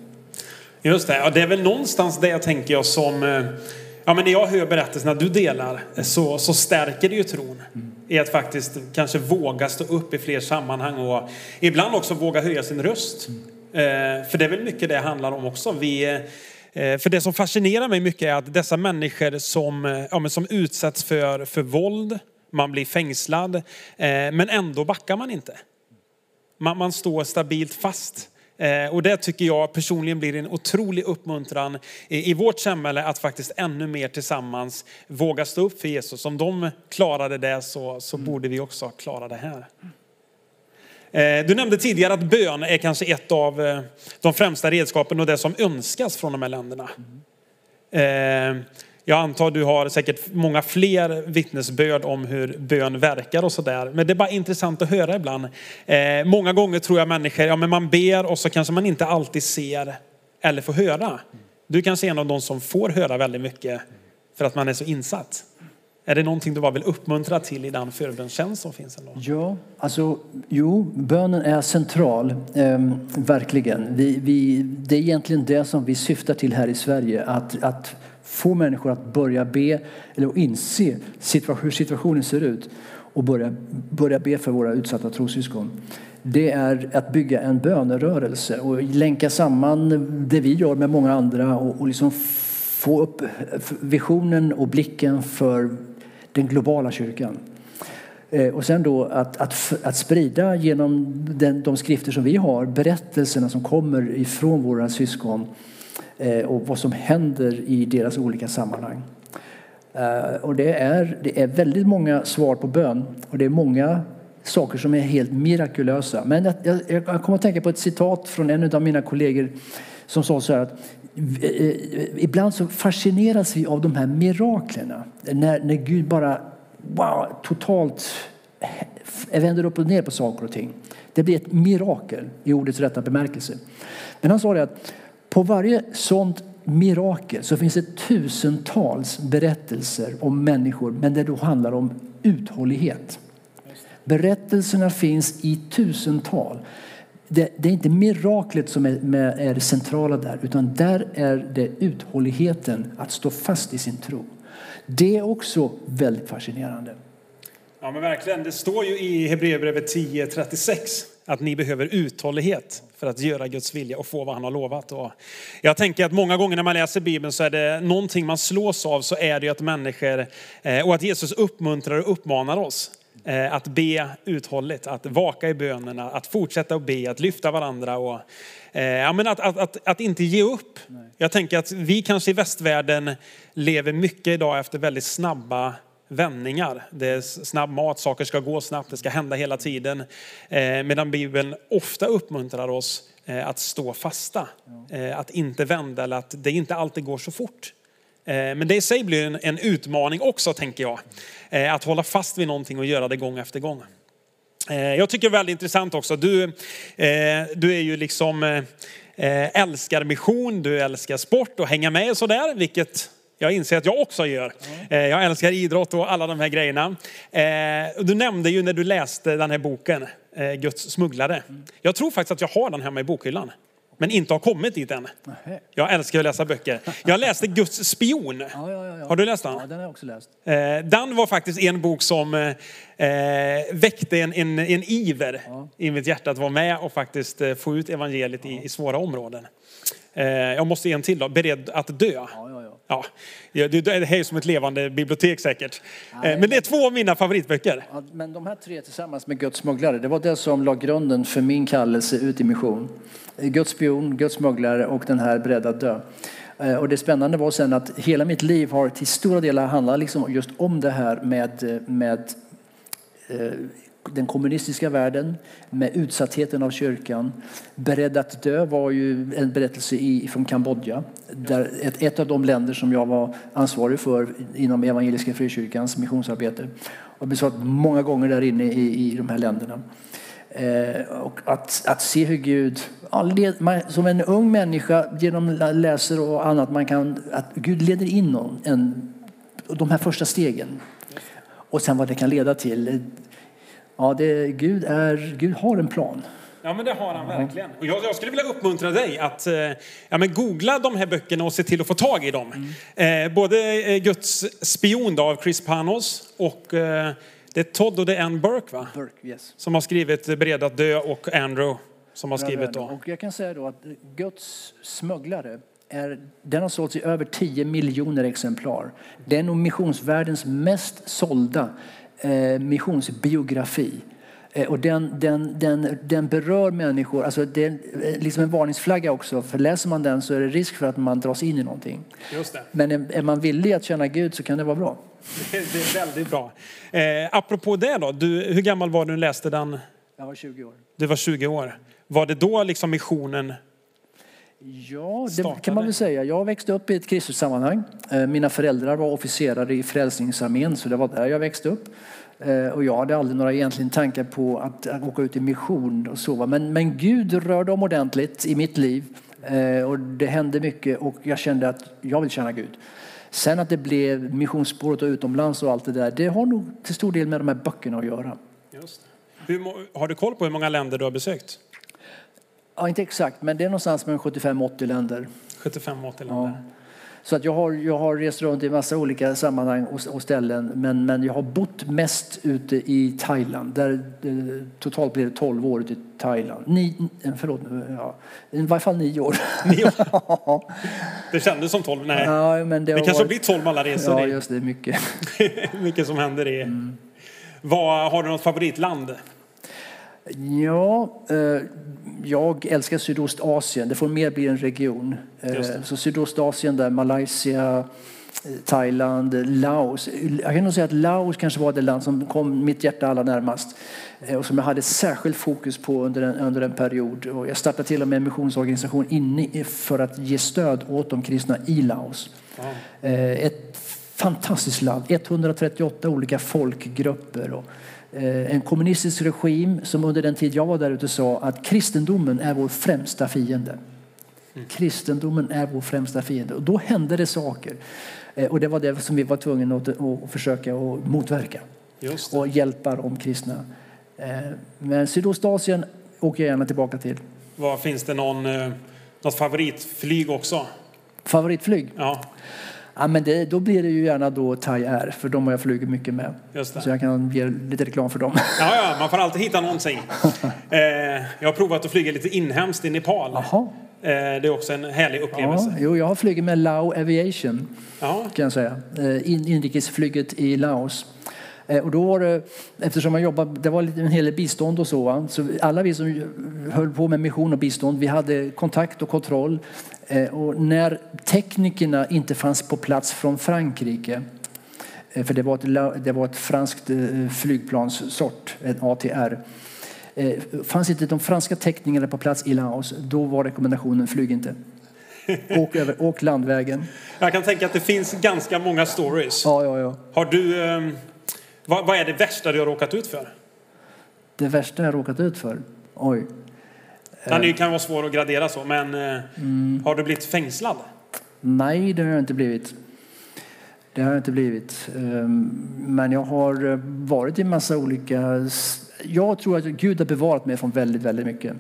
[SPEAKER 2] Just det, ja, det är väl någonstans det jag tänker jag som eh, Ja, men när jag hör berättelserna du delar så, så stärker det ju tron mm. i att faktiskt kanske våga stå upp i fler sammanhang och ibland också våga höja sin röst. Mm. Eh, för det är väl mycket det handlar om också. Vi, eh, för det som fascinerar mig mycket är att dessa människor som, eh, ja, som utsätts för, för våld, man blir fängslad, eh, men ändå backar man inte. Man, man står stabilt fast. Eh, och det tycker jag personligen blir en otrolig uppmuntran i vårt samhälle att faktiskt ännu mer tillsammans våga stå upp för Jesus. Om de klarade det så, så mm. borde vi också klara det här. Eh, du nämnde tidigare att bön är kanske ett av eh, de främsta redskapen och det som önskas från de här länderna. Eh, jag antar du har säkert många fler vittnesbörd om hur bön verkar och sådär. Men det är bara intressant att höra ibland. Många gånger tror jag människor, ja men man ber och så kanske man inte alltid ser eller får höra. Du kanske är en av de som får höra väldigt mycket för att man är så insatt. Är det någonting du bara vill uppmuntra till i den förbönstjänst som finns? Ändå?
[SPEAKER 4] Ja, alltså jo, bönen är central, ehm, verkligen. Vi, vi, det är egentligen det som vi syftar till här i Sverige, att, att få människor att börja be, eller inse situation, hur situationen ser ut och börja, börja be för våra utsatta trossyskon. Det är att bygga en bönerörelse och länka samman det vi gör med många andra och, och liksom få upp visionen och blicken för den globala kyrkan. Eh, och sen då att, att, att sprida genom den, de skrifter som vi har, berättelserna som kommer ifrån våra syskon eh, och vad som händer i deras olika sammanhang. Eh, och det är, det är väldigt många svar på bön och det är många saker som är helt mirakulösa. Men jag, jag, jag kommer att tänka på ett citat från en av mina kollegor som sa så här att Eh, ibland så fascineras vi av de här miraklerna. När, när Gud bara wow, totalt eh, vänder upp och ner på saker och ting. Det blir ett mirakel i ordets rätta bemärkelse. Men han sa det att på varje sånt mirakel så finns det tusentals berättelser om människor men det då handlar om uthållighet. Berättelserna finns i tusental. Det, det är inte miraklet som är, med, är det centrala där utan där är det uthålligheten att stå fast i sin tro. Det är också väldigt fascinerande.
[SPEAKER 2] Ja men verkligen, det står ju i Hebreerbrevet 10.36 att ni behöver uthållighet för att göra Guds vilja och få vad han har lovat. Och jag tänker att många gånger när man läser Bibeln så är det någonting man slås av så är det ju att människor eh, och att Jesus uppmuntrar och uppmanar oss att be uthålligt, att vaka i bönerna, att fortsätta att be, att lyfta varandra och eh, ja, men att, att, att, att inte ge upp. Jag tänker att vi kanske i västvärlden lever mycket idag efter väldigt snabba vändningar. Det är snabb mat, saker ska gå snabbt, det ska hända hela tiden. Eh, medan Bibeln ofta uppmuntrar oss eh, att stå fasta. Eh, att inte vända eller att det inte alltid går så fort. Eh, men det i sig blir en, en utmaning också tänker jag. Eh, att hålla fast vid någonting och göra det gång efter gång. Eh, Jag tycker det är väldigt intressant också. Du, du är ju liksom älskar mission, du älskar sport och hänga med och sådär, vilket jag inser att jag också gör. Jag älskar idrott och alla de här grejerna. Du nämnde ju när du läste den här boken, Guds smugglare. Jag tror faktiskt att jag har den hemma i bokhyllan. Men inte har kommit dit än. Jag älskar att läsa böcker. Jag läste Guds spion.
[SPEAKER 4] Ja, ja, ja.
[SPEAKER 2] Har du läst den?
[SPEAKER 4] Ja, den har jag också läst.
[SPEAKER 2] Eh, Den var faktiskt en bok som eh, eh, väckte en, en, en iver i mitt hjärta att vara med och faktiskt få ut evangeliet i, i svåra områden. Jag måste ge en till då, Beredd att dö.
[SPEAKER 4] Ja,
[SPEAKER 2] det är som ett levande bibliotek säkert. Eh, Men det är två av mina favoritböcker.
[SPEAKER 4] Ja, men de här tre tillsammans med Guds smugglare, det var det som la grunden för min kallelse ut i mission. Guds spion, Guds smugglare och den här beredd att dö. Eh, Och det spännande var sen att hela mitt liv har till stora delar handlat liksom just om det här med, med eh, den kommunistiska världen, med utsattheten av kyrkan. Beredd att dö var ju en berättelse i, från Kambodja. Där ett, ett av de länder som jag var ansvarig för inom Evangeliska Frikyrkans missionsarbete. Och har besökt många gånger där inne i, i de här länderna. Eh, och att, att se hur Gud, ja, led, man, som en ung människa genom läser och annat, man kan, att Gud leder in någon, en, de här första stegen. Och sen vad det kan leda till. Ja, det, Gud, är, Gud har en plan.
[SPEAKER 2] Ja men det har han verkligen. Och jag, jag skulle vilja uppmuntra dig att eh, ja, men googla de här böckerna och se till att få tag i dem. Eh, både eh, Guds spion då, av Chris Panos och eh, det är Todd och det är Ann Burke va?
[SPEAKER 4] Burke, yes.
[SPEAKER 2] Som har skrivit Beredd att dö och Andrew som har skrivit då.
[SPEAKER 4] Och jag kan säga då att Guds smugglare är, den har sålts i över 10 miljoner exemplar. Det är nog missionsvärldens mest sålda eh, missionsbiografi. Eh, och den, den, den, den berör människor. Alltså det är liksom en varningsflagga också. För läser man den så är det risk för att man dras in i någonting.
[SPEAKER 2] Just det.
[SPEAKER 4] Men är, är man villig att känna Gud så kan det vara bra.
[SPEAKER 2] Det är väldigt bra. Eh, apropå det då, du, hur gammal var du när du läste den
[SPEAKER 4] Jag var 20 år.
[SPEAKER 2] Du var 20 år. Var det då liksom missionen?
[SPEAKER 4] Ja, det
[SPEAKER 2] Startade.
[SPEAKER 4] kan man väl säga. Jag växte upp i ett kristet sammanhang. Eh, Mina föräldrar var officerare i Frälsningsarmén, så det var där jag växte upp. Eh, Och jag hade aldrig några egentligen tankar på att att åka ut i mission och så. Men, men Gud rörde om ordentligt i mitt liv. Eh, Och det hände mycket och jag kände att jag vill tjäna Gud. Sen att det blev missionsspåret och utomlands och allt det där, det har nog till stor del med de här böckerna att göra.
[SPEAKER 2] Just. Hur, har du koll på hur många länder du har besökt?
[SPEAKER 4] Ja, inte exakt, men det är någonstans mellan 75-80 länder.
[SPEAKER 2] 75-80 länder.
[SPEAKER 4] Ja. Så att jag, har, jag har rest runt i massa olika sammanhang och, och ställen. Men, men jag har bott mest ute i Thailand. Där, eh, totalt blir det 12 år ute i Thailand. Ni, eh, förlåt, ja, i varje fall nio år.
[SPEAKER 2] Nio år. Det kändes som 12. Nej,
[SPEAKER 4] ja, men det
[SPEAKER 2] det kanske
[SPEAKER 4] varit-
[SPEAKER 2] blir 12 med alla resor.
[SPEAKER 4] Ja, just det. Mycket.
[SPEAKER 2] mycket som händer i. Vad, har du något favoritland?
[SPEAKER 4] Ja, eh, jag älskar Sydostasien. Det får mer bli en region. Eh. Så Sydostasien där, Malaysia, eh, Thailand, Laos. Jag kan nog säga att Laos kanske var det land som kom mitt hjärta allra närmast. Och som jag hade särskilt fokus på under en, under en period. Och jag startade till och med en missionsorganisation inne för att ge stöd åt de kristna i Laos. Ett fantastiskt land, 138 olika folkgrupper. Och en kommunistisk regim som under den tid jag var där ute sa att kristendomen är vår främsta fiende. Kristendomen är vår främsta fiende. Och då hände det saker. Eh, Och det var det som vi var tvungna att, att försöka att motverka och hjälpa de kristna. Eh, Men Sydostasien åker jag gärna tillbaka till.
[SPEAKER 2] Vad, finns det någon, eh, något favoritflyg också?
[SPEAKER 4] Favoritflyg?
[SPEAKER 2] Ja,
[SPEAKER 4] Ja, men det, då blir det ju gärna då Thai Air, för de har jag flugit mycket med. Så jag kan ge lite reklam för dem.
[SPEAKER 2] Ja, ja, man får alltid hitta någonting. Eh, jag har provat att flyga lite inhemskt i Nepal.
[SPEAKER 4] Jaha.
[SPEAKER 2] Eh, det är också en härlig
[SPEAKER 4] Ja,
[SPEAKER 2] upplevelse.
[SPEAKER 4] jo, jag har flugit med Lao Aviation,
[SPEAKER 2] Ja,
[SPEAKER 4] kan jag säga. Eh, In, inrikesflyget i Laos. Eh, Och då var det, eftersom jag jobbade, det var en hel del bistånd och så, så alla vi som höll på med mission och bistånd, vi hade kontakt och kontroll. Eh, Och när teknikerna inte fanns på plats från Frankrike, eh, för det var ett, det var ett franskt eh, flygplanssort, en ATR, Fanns inte de franska teknikerna på plats i Laos, då var rekommendationen flyg inte. Åk, över, åk landvägen.
[SPEAKER 2] jag kan tänka att det finns ganska många stories.
[SPEAKER 4] Ja, ja, ja.
[SPEAKER 2] Har du, eh, vad, vad är det värsta du har råkat ut för?
[SPEAKER 4] Det värsta jag råkat ut för? Oj.
[SPEAKER 2] Den är- kan vara svår att gradera så, men eh, har du blivit fängslad?
[SPEAKER 4] Nej, det har jag inte blivit. Det har jag inte blivit. Ehm, Men jag har eh, varit i massa olika... Jag tror att Gud har bevarat mig från väldigt, väldigt mycket.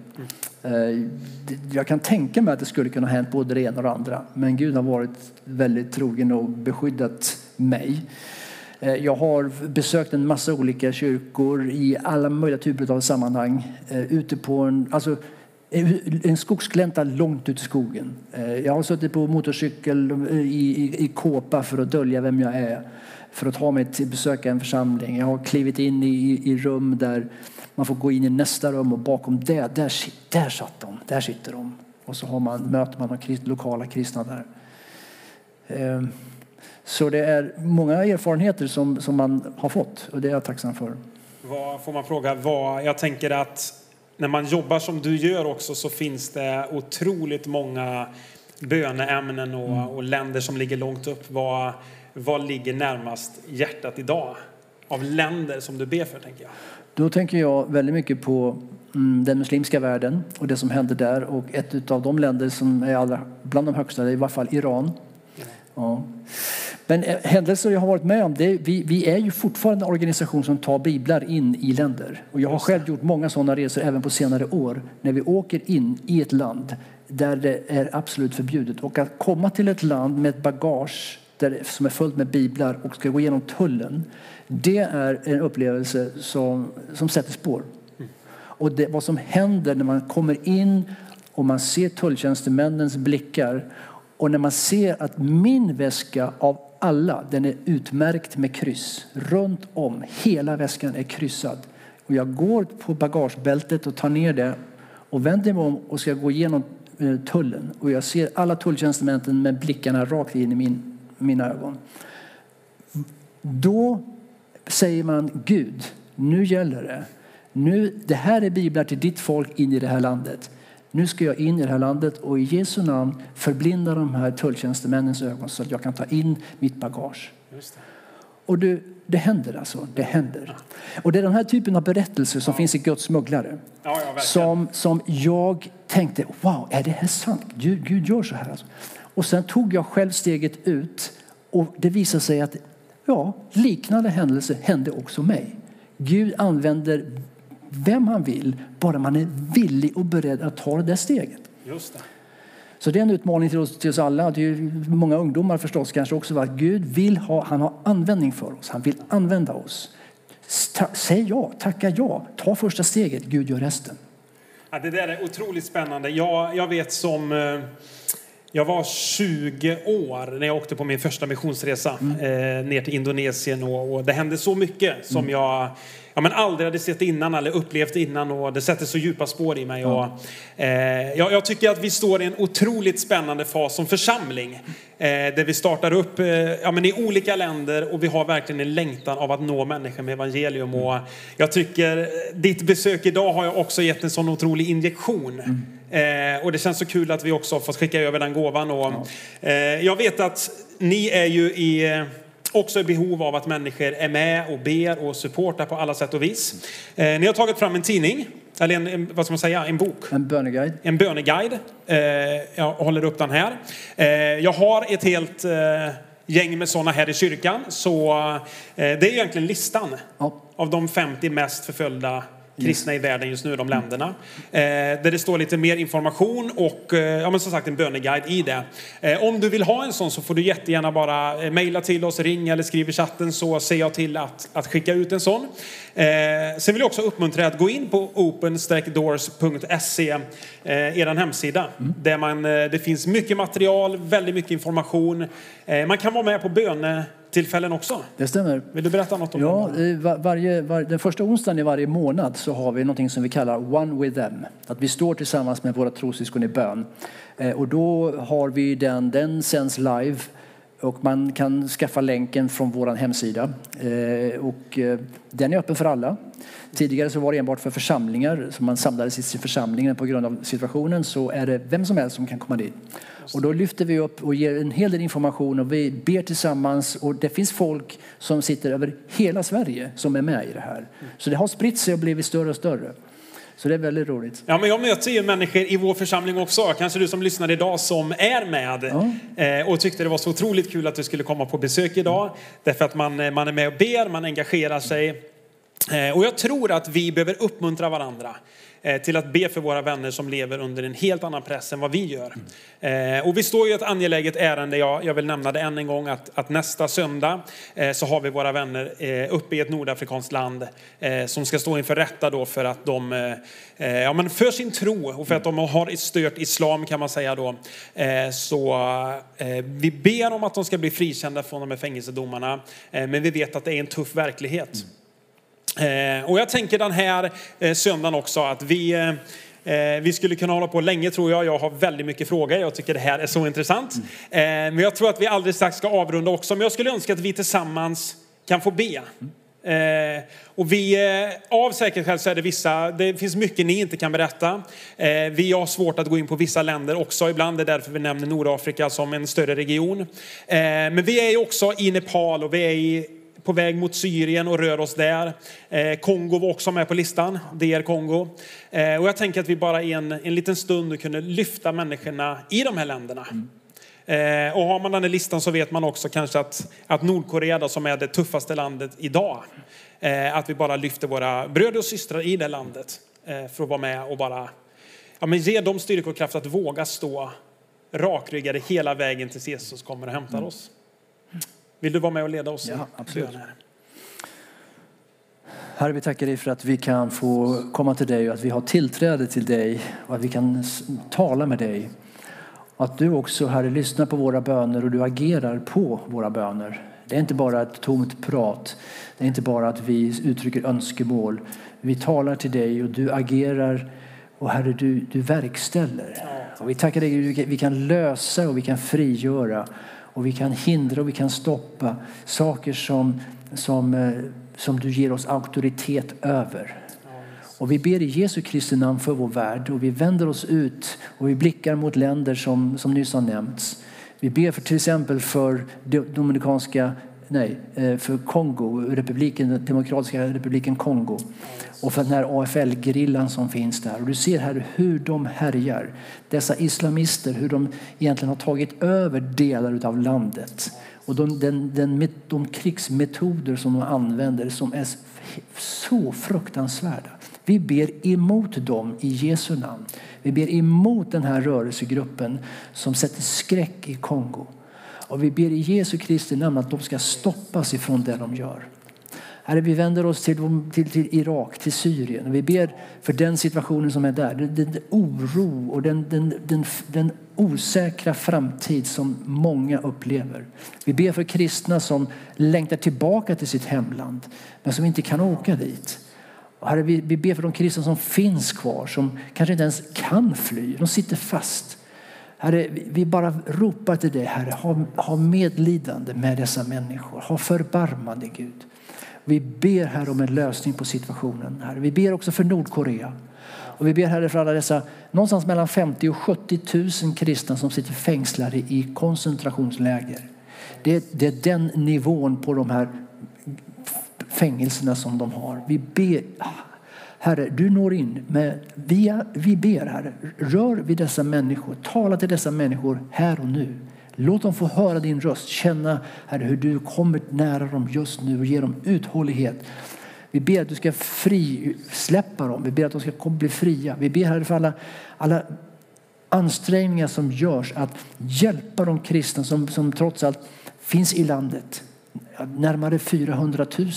[SPEAKER 4] Eh, det- Jag kan tänka mig att det skulle kunna ha hänt både det ena och det andra. Men Gud har varit väldigt trogen och beskyddat mig. Eh, Jag har besökt en massa olika kyrkor i alla möjliga typer av sammanhang. Eh, Ute på en, alltså, en skogsglänta långt ut i skogen. Eh, jag har suttit på motorcykel eh, i, i, i kåpa för att dölja vem jag är. För att ta mig till besöka en församling. Jag har klivit in i, i rum där man får gå in i nästa rum och bakom det, där, där satt de, där sitter de. Och så har man, möter man de krist, lokala kristna där. Ehm, så det är många erfarenheter som, som man har fått och det är jag tacksam för.
[SPEAKER 2] Vad får man fråga? Vad, jag tänker att när man jobbar som du gör också så finns det otroligt många böneämnen och, och länder som ligger långt upp. Vad, vad ligger närmast hjärtat idag? Av länder som du ber för, tänker jag.
[SPEAKER 4] Då tänker jag väldigt mycket på mm, den muslimska världen och det som händer där. Och ett av de länder som är allra, bland de högsta är i varje fall Iran. Ja. Men eh, händelser jag har varit med om, det, vi, vi är ju fortfarande en organisation som tar biblar in i länder. Och jag har själv gjort många sådana resor även på senare år. När vi åker in i ett land där det är absolut förbjudet. Och att komma till ett land med ett bagage där, som är fullt med biblar och ska gå igenom tullen. Det är en upplevelse som, som sätter spår. Och det, vad som händer när man kommer in och man ser tulltjänstemännens blickar och när man ser att min väska av alla, den är utmärkt med kryss. Runt om, hela väskan är kryssad. Och jag går på bagagebältet och tar ner det och vänder mig om och ska gå igenom eh, tullen. Och jag ser alla tulltjänstemän med blickarna rakt in i min, mina ögon. Då säger man Gud, nu gäller det. Nu, det här är biblar till ditt folk in i det här landet. Nu ska jag in i det här landet och i Jesu namn förblinda de här tulltjänstemännens ögon så att jag kan ta in mitt bagage. Och du, det händer alltså. Det händer. Och det är den här typen av berättelser som finns i Guds smugglare.
[SPEAKER 2] Ja, ja,
[SPEAKER 4] som, som jag tänkte, wow, är det här sant? Gud, Gud gör så här. Alltså. Och sen tog jag själv steget ut och det visade sig att ja, liknande händelser hände också mig. Gud använder vem han vill, bara man är villig och beredd att ta det där steget.
[SPEAKER 2] Just det.
[SPEAKER 4] Så det är en utmaning till oss, till oss alla. Det är många ungdomar förstås kanske också. Att Gud vill ha, han har användning för oss. Han vill använda oss. Ta, säg ja, tacka ja. Ta första steget. Gud gör resten.
[SPEAKER 2] Ja, det där är otroligt spännande. Jag, jag vet som... eh, Jag var 20 år när jag åkte på min första missionsresa eh, ner till Indonesien och, och det hände så mycket som jag ja, men aldrig hade sett innan eller upplevt innan och det sätter så djupa spår i mig. Och, eh, jag, jag tycker att vi står i en otroligt spännande fas som församling eh, där vi startar upp eh, ja, men i olika länder och vi har verkligen en längtan av att nå människor med evangelium. Och jag tycker eh, ditt besök idag har jag också gett en sån otrolig injektion. Eh, och det känns så kul att vi också har fått skicka över den gåvan. Och, eh, jag vet att ni är ju i eh, också i behov av att människor är med och ber och supportar på alla sätt och vis. Eh, ni har tagit fram en tidning, eller en, en, vad ska man säga, en bok.
[SPEAKER 4] En böneguide.
[SPEAKER 2] En böneguide. Eh, jag håller upp den här. Eh, jag har ett helt gäng med sådana här i kyrkan. Så det är egentligen listan
[SPEAKER 4] Ja.
[SPEAKER 2] av de 50 mest förföljda kristna i världen just nu, de länderna. Eh, där det står lite mer information och eh, ja, men som sagt en böneguide i det. Eh, om du vill ha en sån så får du jättegärna bara eh, mejla till oss, ring eller skriv i chatten så ser jag till att, att skicka ut en sån. Eh, sen vill jag också uppmuntra er att gå in på open-doors.se, eh, er hemsida. Där man, eh, det finns mycket material, väldigt mycket information. Man kan vara med på bönetillfällen också.
[SPEAKER 4] Det stämmer.
[SPEAKER 2] Vill du berätta något om
[SPEAKER 4] Ja, var, varje, var, den första onsdagen i varje månad så har vi något som vi kallar One with them. Att vi står tillsammans med våra trossyskon i bön. Eh, och då har vi den, den sänds live och man kan skaffa länken från vår hemsida. Eh, och eh, den är öppen för alla. Tidigare så var det enbart för församlingar, så man samlades i sin församling. Men på grund av situationen så är det vem som helst som kan komma dit. Och då lyfter vi upp och ger en hel del information och vi ber tillsammans. Och det finns folk som sitter över hela Sverige som är med i det här. Så det har spritt sig och blivit större och större. Så det är väldigt roligt.
[SPEAKER 2] Ja, men jag möter ju människor i vår församling också. Kanske du som lyssnar idag som är med eh, och tyckte det var så otroligt kul att du skulle komma på besök idag. Därför att man, eh, man är med och ber, man engagerar sig. Eh, och jag tror att vi behöver uppmuntra varandra Eh, till att be för våra vänner som lever under en helt annan press än vad vi gör. Eh, och vi står i ett angeläget ärende, jag, jag vill nämna det än en gång, att, att nästa söndag eh, så har vi våra vänner uppe i ett nordafrikanskt land som ska stå inför rätta då för att de, ja men för sin tro och för att de har stört islam kan man säga då. Så vi ber om att de ska bli frikända från de här fängelsedomarna, men vi vet att det är en tuff verklighet. Mm och jag tänker den här eh, söndagen också att vi, eh, eh, vi skulle kunna hålla på länge tror jag. Jag har väldigt mycket frågor. Jag tycker det här är så intressant. Eh, men jag tror att vi alldeles strax ska avrunda också. Men jag skulle önska att vi tillsammans kan få be. Eh, och vi, eh, av säkerhetsskäl så är det vissa, det finns mycket ni inte kan berätta. Eh, vi har svårt att gå in på vissa länder också ibland, det är därför vi nämner Nordafrika som en större region. Eh, men vi är ju också i Nepal och vi är i, på väg mot Syrien och rör oss där. Eh, Kongo var också med på listan, DR Kongo. Eh, och jag tänker att vi bara i en, en liten stund kunde lyfta människorna i de här länderna. Eh, och har man den här listan så vet man också kanske att, att Nordkorea då, som är det tuffaste landet idag, eh, att vi bara lyfter våra bröder och systrar i det landet eh, för att vara med och bara ja, men ge dem styrka och kraft att våga stå rakryggade hela vägen tills Jesus kommer och hämtar oss. Vill du vara med och leda oss?
[SPEAKER 4] Ja, absolut. Herre, vi tackar dig för att vi kan få komma till dig och att vi har tillträde till dig och att vi kan tala med dig. Att du också, Herre, lyssnar på våra böner och du agerar på våra böner. Det är inte bara ett tomt prat. Det är inte bara att vi uttrycker önskemål. Vi talar till dig och du agerar och Herre, du, du verkställer. Och vi tackar dig, Gud, vi kan lösa och vi kan frigöra och vi kan hindra och vi kan stoppa saker som, som, eh, som du ger oss auktoritet över. Och vi ber i Jesu Kristi namn för vår värld och vi vänder oss ut och vi blickar mot länder som, som nyss har nämnts. Vi ber för till exempel för Dominikanska nej, eh, för Kongo, republiken, demokratiska republiken Kongo. Och för den här AFL-grillan som finns där. Och du ser här hur de härjar. Dessa islamister, hur de egentligen har tagit över delar av landet. Och de, den, den, de krigsmetoder som de använder som är så fruktansvärda. Vi ber emot dem i Jesu namn. Vi ber emot den här rörelsegruppen som sätter skräck i Kongo. Och vi ber i Jesu Kristi namn att de ska stoppas ifrån det de gör. Herre, vi vänder oss till, till, till Irak, till Syrien. Och vi ber för den situationen som är där. Den, den oro och den, den, den, den osäkra framtid som många upplever. Vi ber för kristna som längtar tillbaka till sitt hemland men som inte kan åka dit. herre, vi, vi ber för de kristna som finns kvar, som kanske inte ens kan fly. De sitter fast. Herre, vi bara ropar till dig, Herre, ha, ha medlidande med dessa människor. Ha förbarmande, Gud. Vi ber här om en lösning på situationen. Herre. Vi ber också för Nordkorea. Och vi ber Herre för alla dessa någonstans mellan 50 och 70 000 kristna som sitter fängslade i koncentrationsläger. Det, det är den nivån på de här fängelserna som de har. Vi ber Herre, du når in. Med, via, vi ber, Herre, rör vid dessa människor. Tala till dessa människor här och nu. Låt dem få höra din röst. Känna, Herre, hur du kommer nära dem just nu och ger dem uthållighet. Vi ber att du ska frisläppa dem. Vi ber att de ska bli fria. Vi ber, Herre, för alla, alla ansträngningar som görs att hjälpa de kristna som, som trots allt finns i landet. Närmare 400 000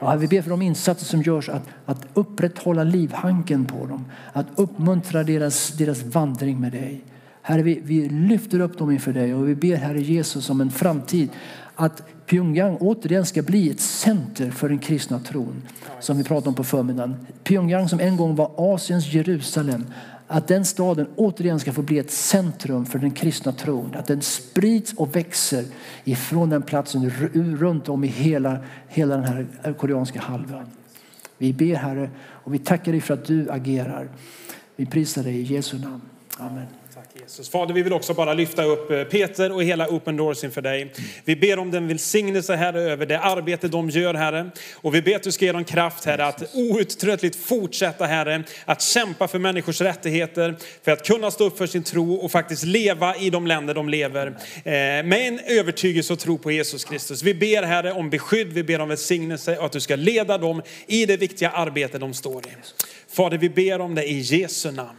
[SPEAKER 4] och Ja, vi ber för de insatser som görs att, att upprätthålla livhanken på dem. Att uppmuntra deras, deras vandring med dig. Herre, vi, vi lyfter upp dem inför dig och vi ber Herre Jesus om en framtid att Pyongyang återigen ska bli ett center för den kristna tron som vi pratade om på förmiddagen. Pyongyang som en gång var Asiens Jerusalem att den staden återigen ska få bli ett centrum för den kristna tron. Att den sprids och växer ifrån den platsen runt om i hela, hela den här koreanska halvön. Vi ber Herre och vi tackar dig för att du agerar. Vi prisar dig i Jesu namn. Amen.
[SPEAKER 2] Jesus. Fader, vi vill också bara lyfta upp eh, Peter och hela Open Doors inför dig. Vi ber om den välsignelse, Herre, över det arbete de gör, Herre. Och vi ber att du ska ge dem kraft, Herre, att outtröttligt fortsätta, Herre, att kämpa för människors rättigheter, för att kunna stå upp för sin tro och faktiskt leva i de länder de lever. Eh, med en övertygelse och tro på Jesus Kristus. Vi ber, Herre, om beskydd, vi ber om välsignelse och att du ska leda dem i det viktiga arbete de står i. Fader, vi ber om det i Jesu namn.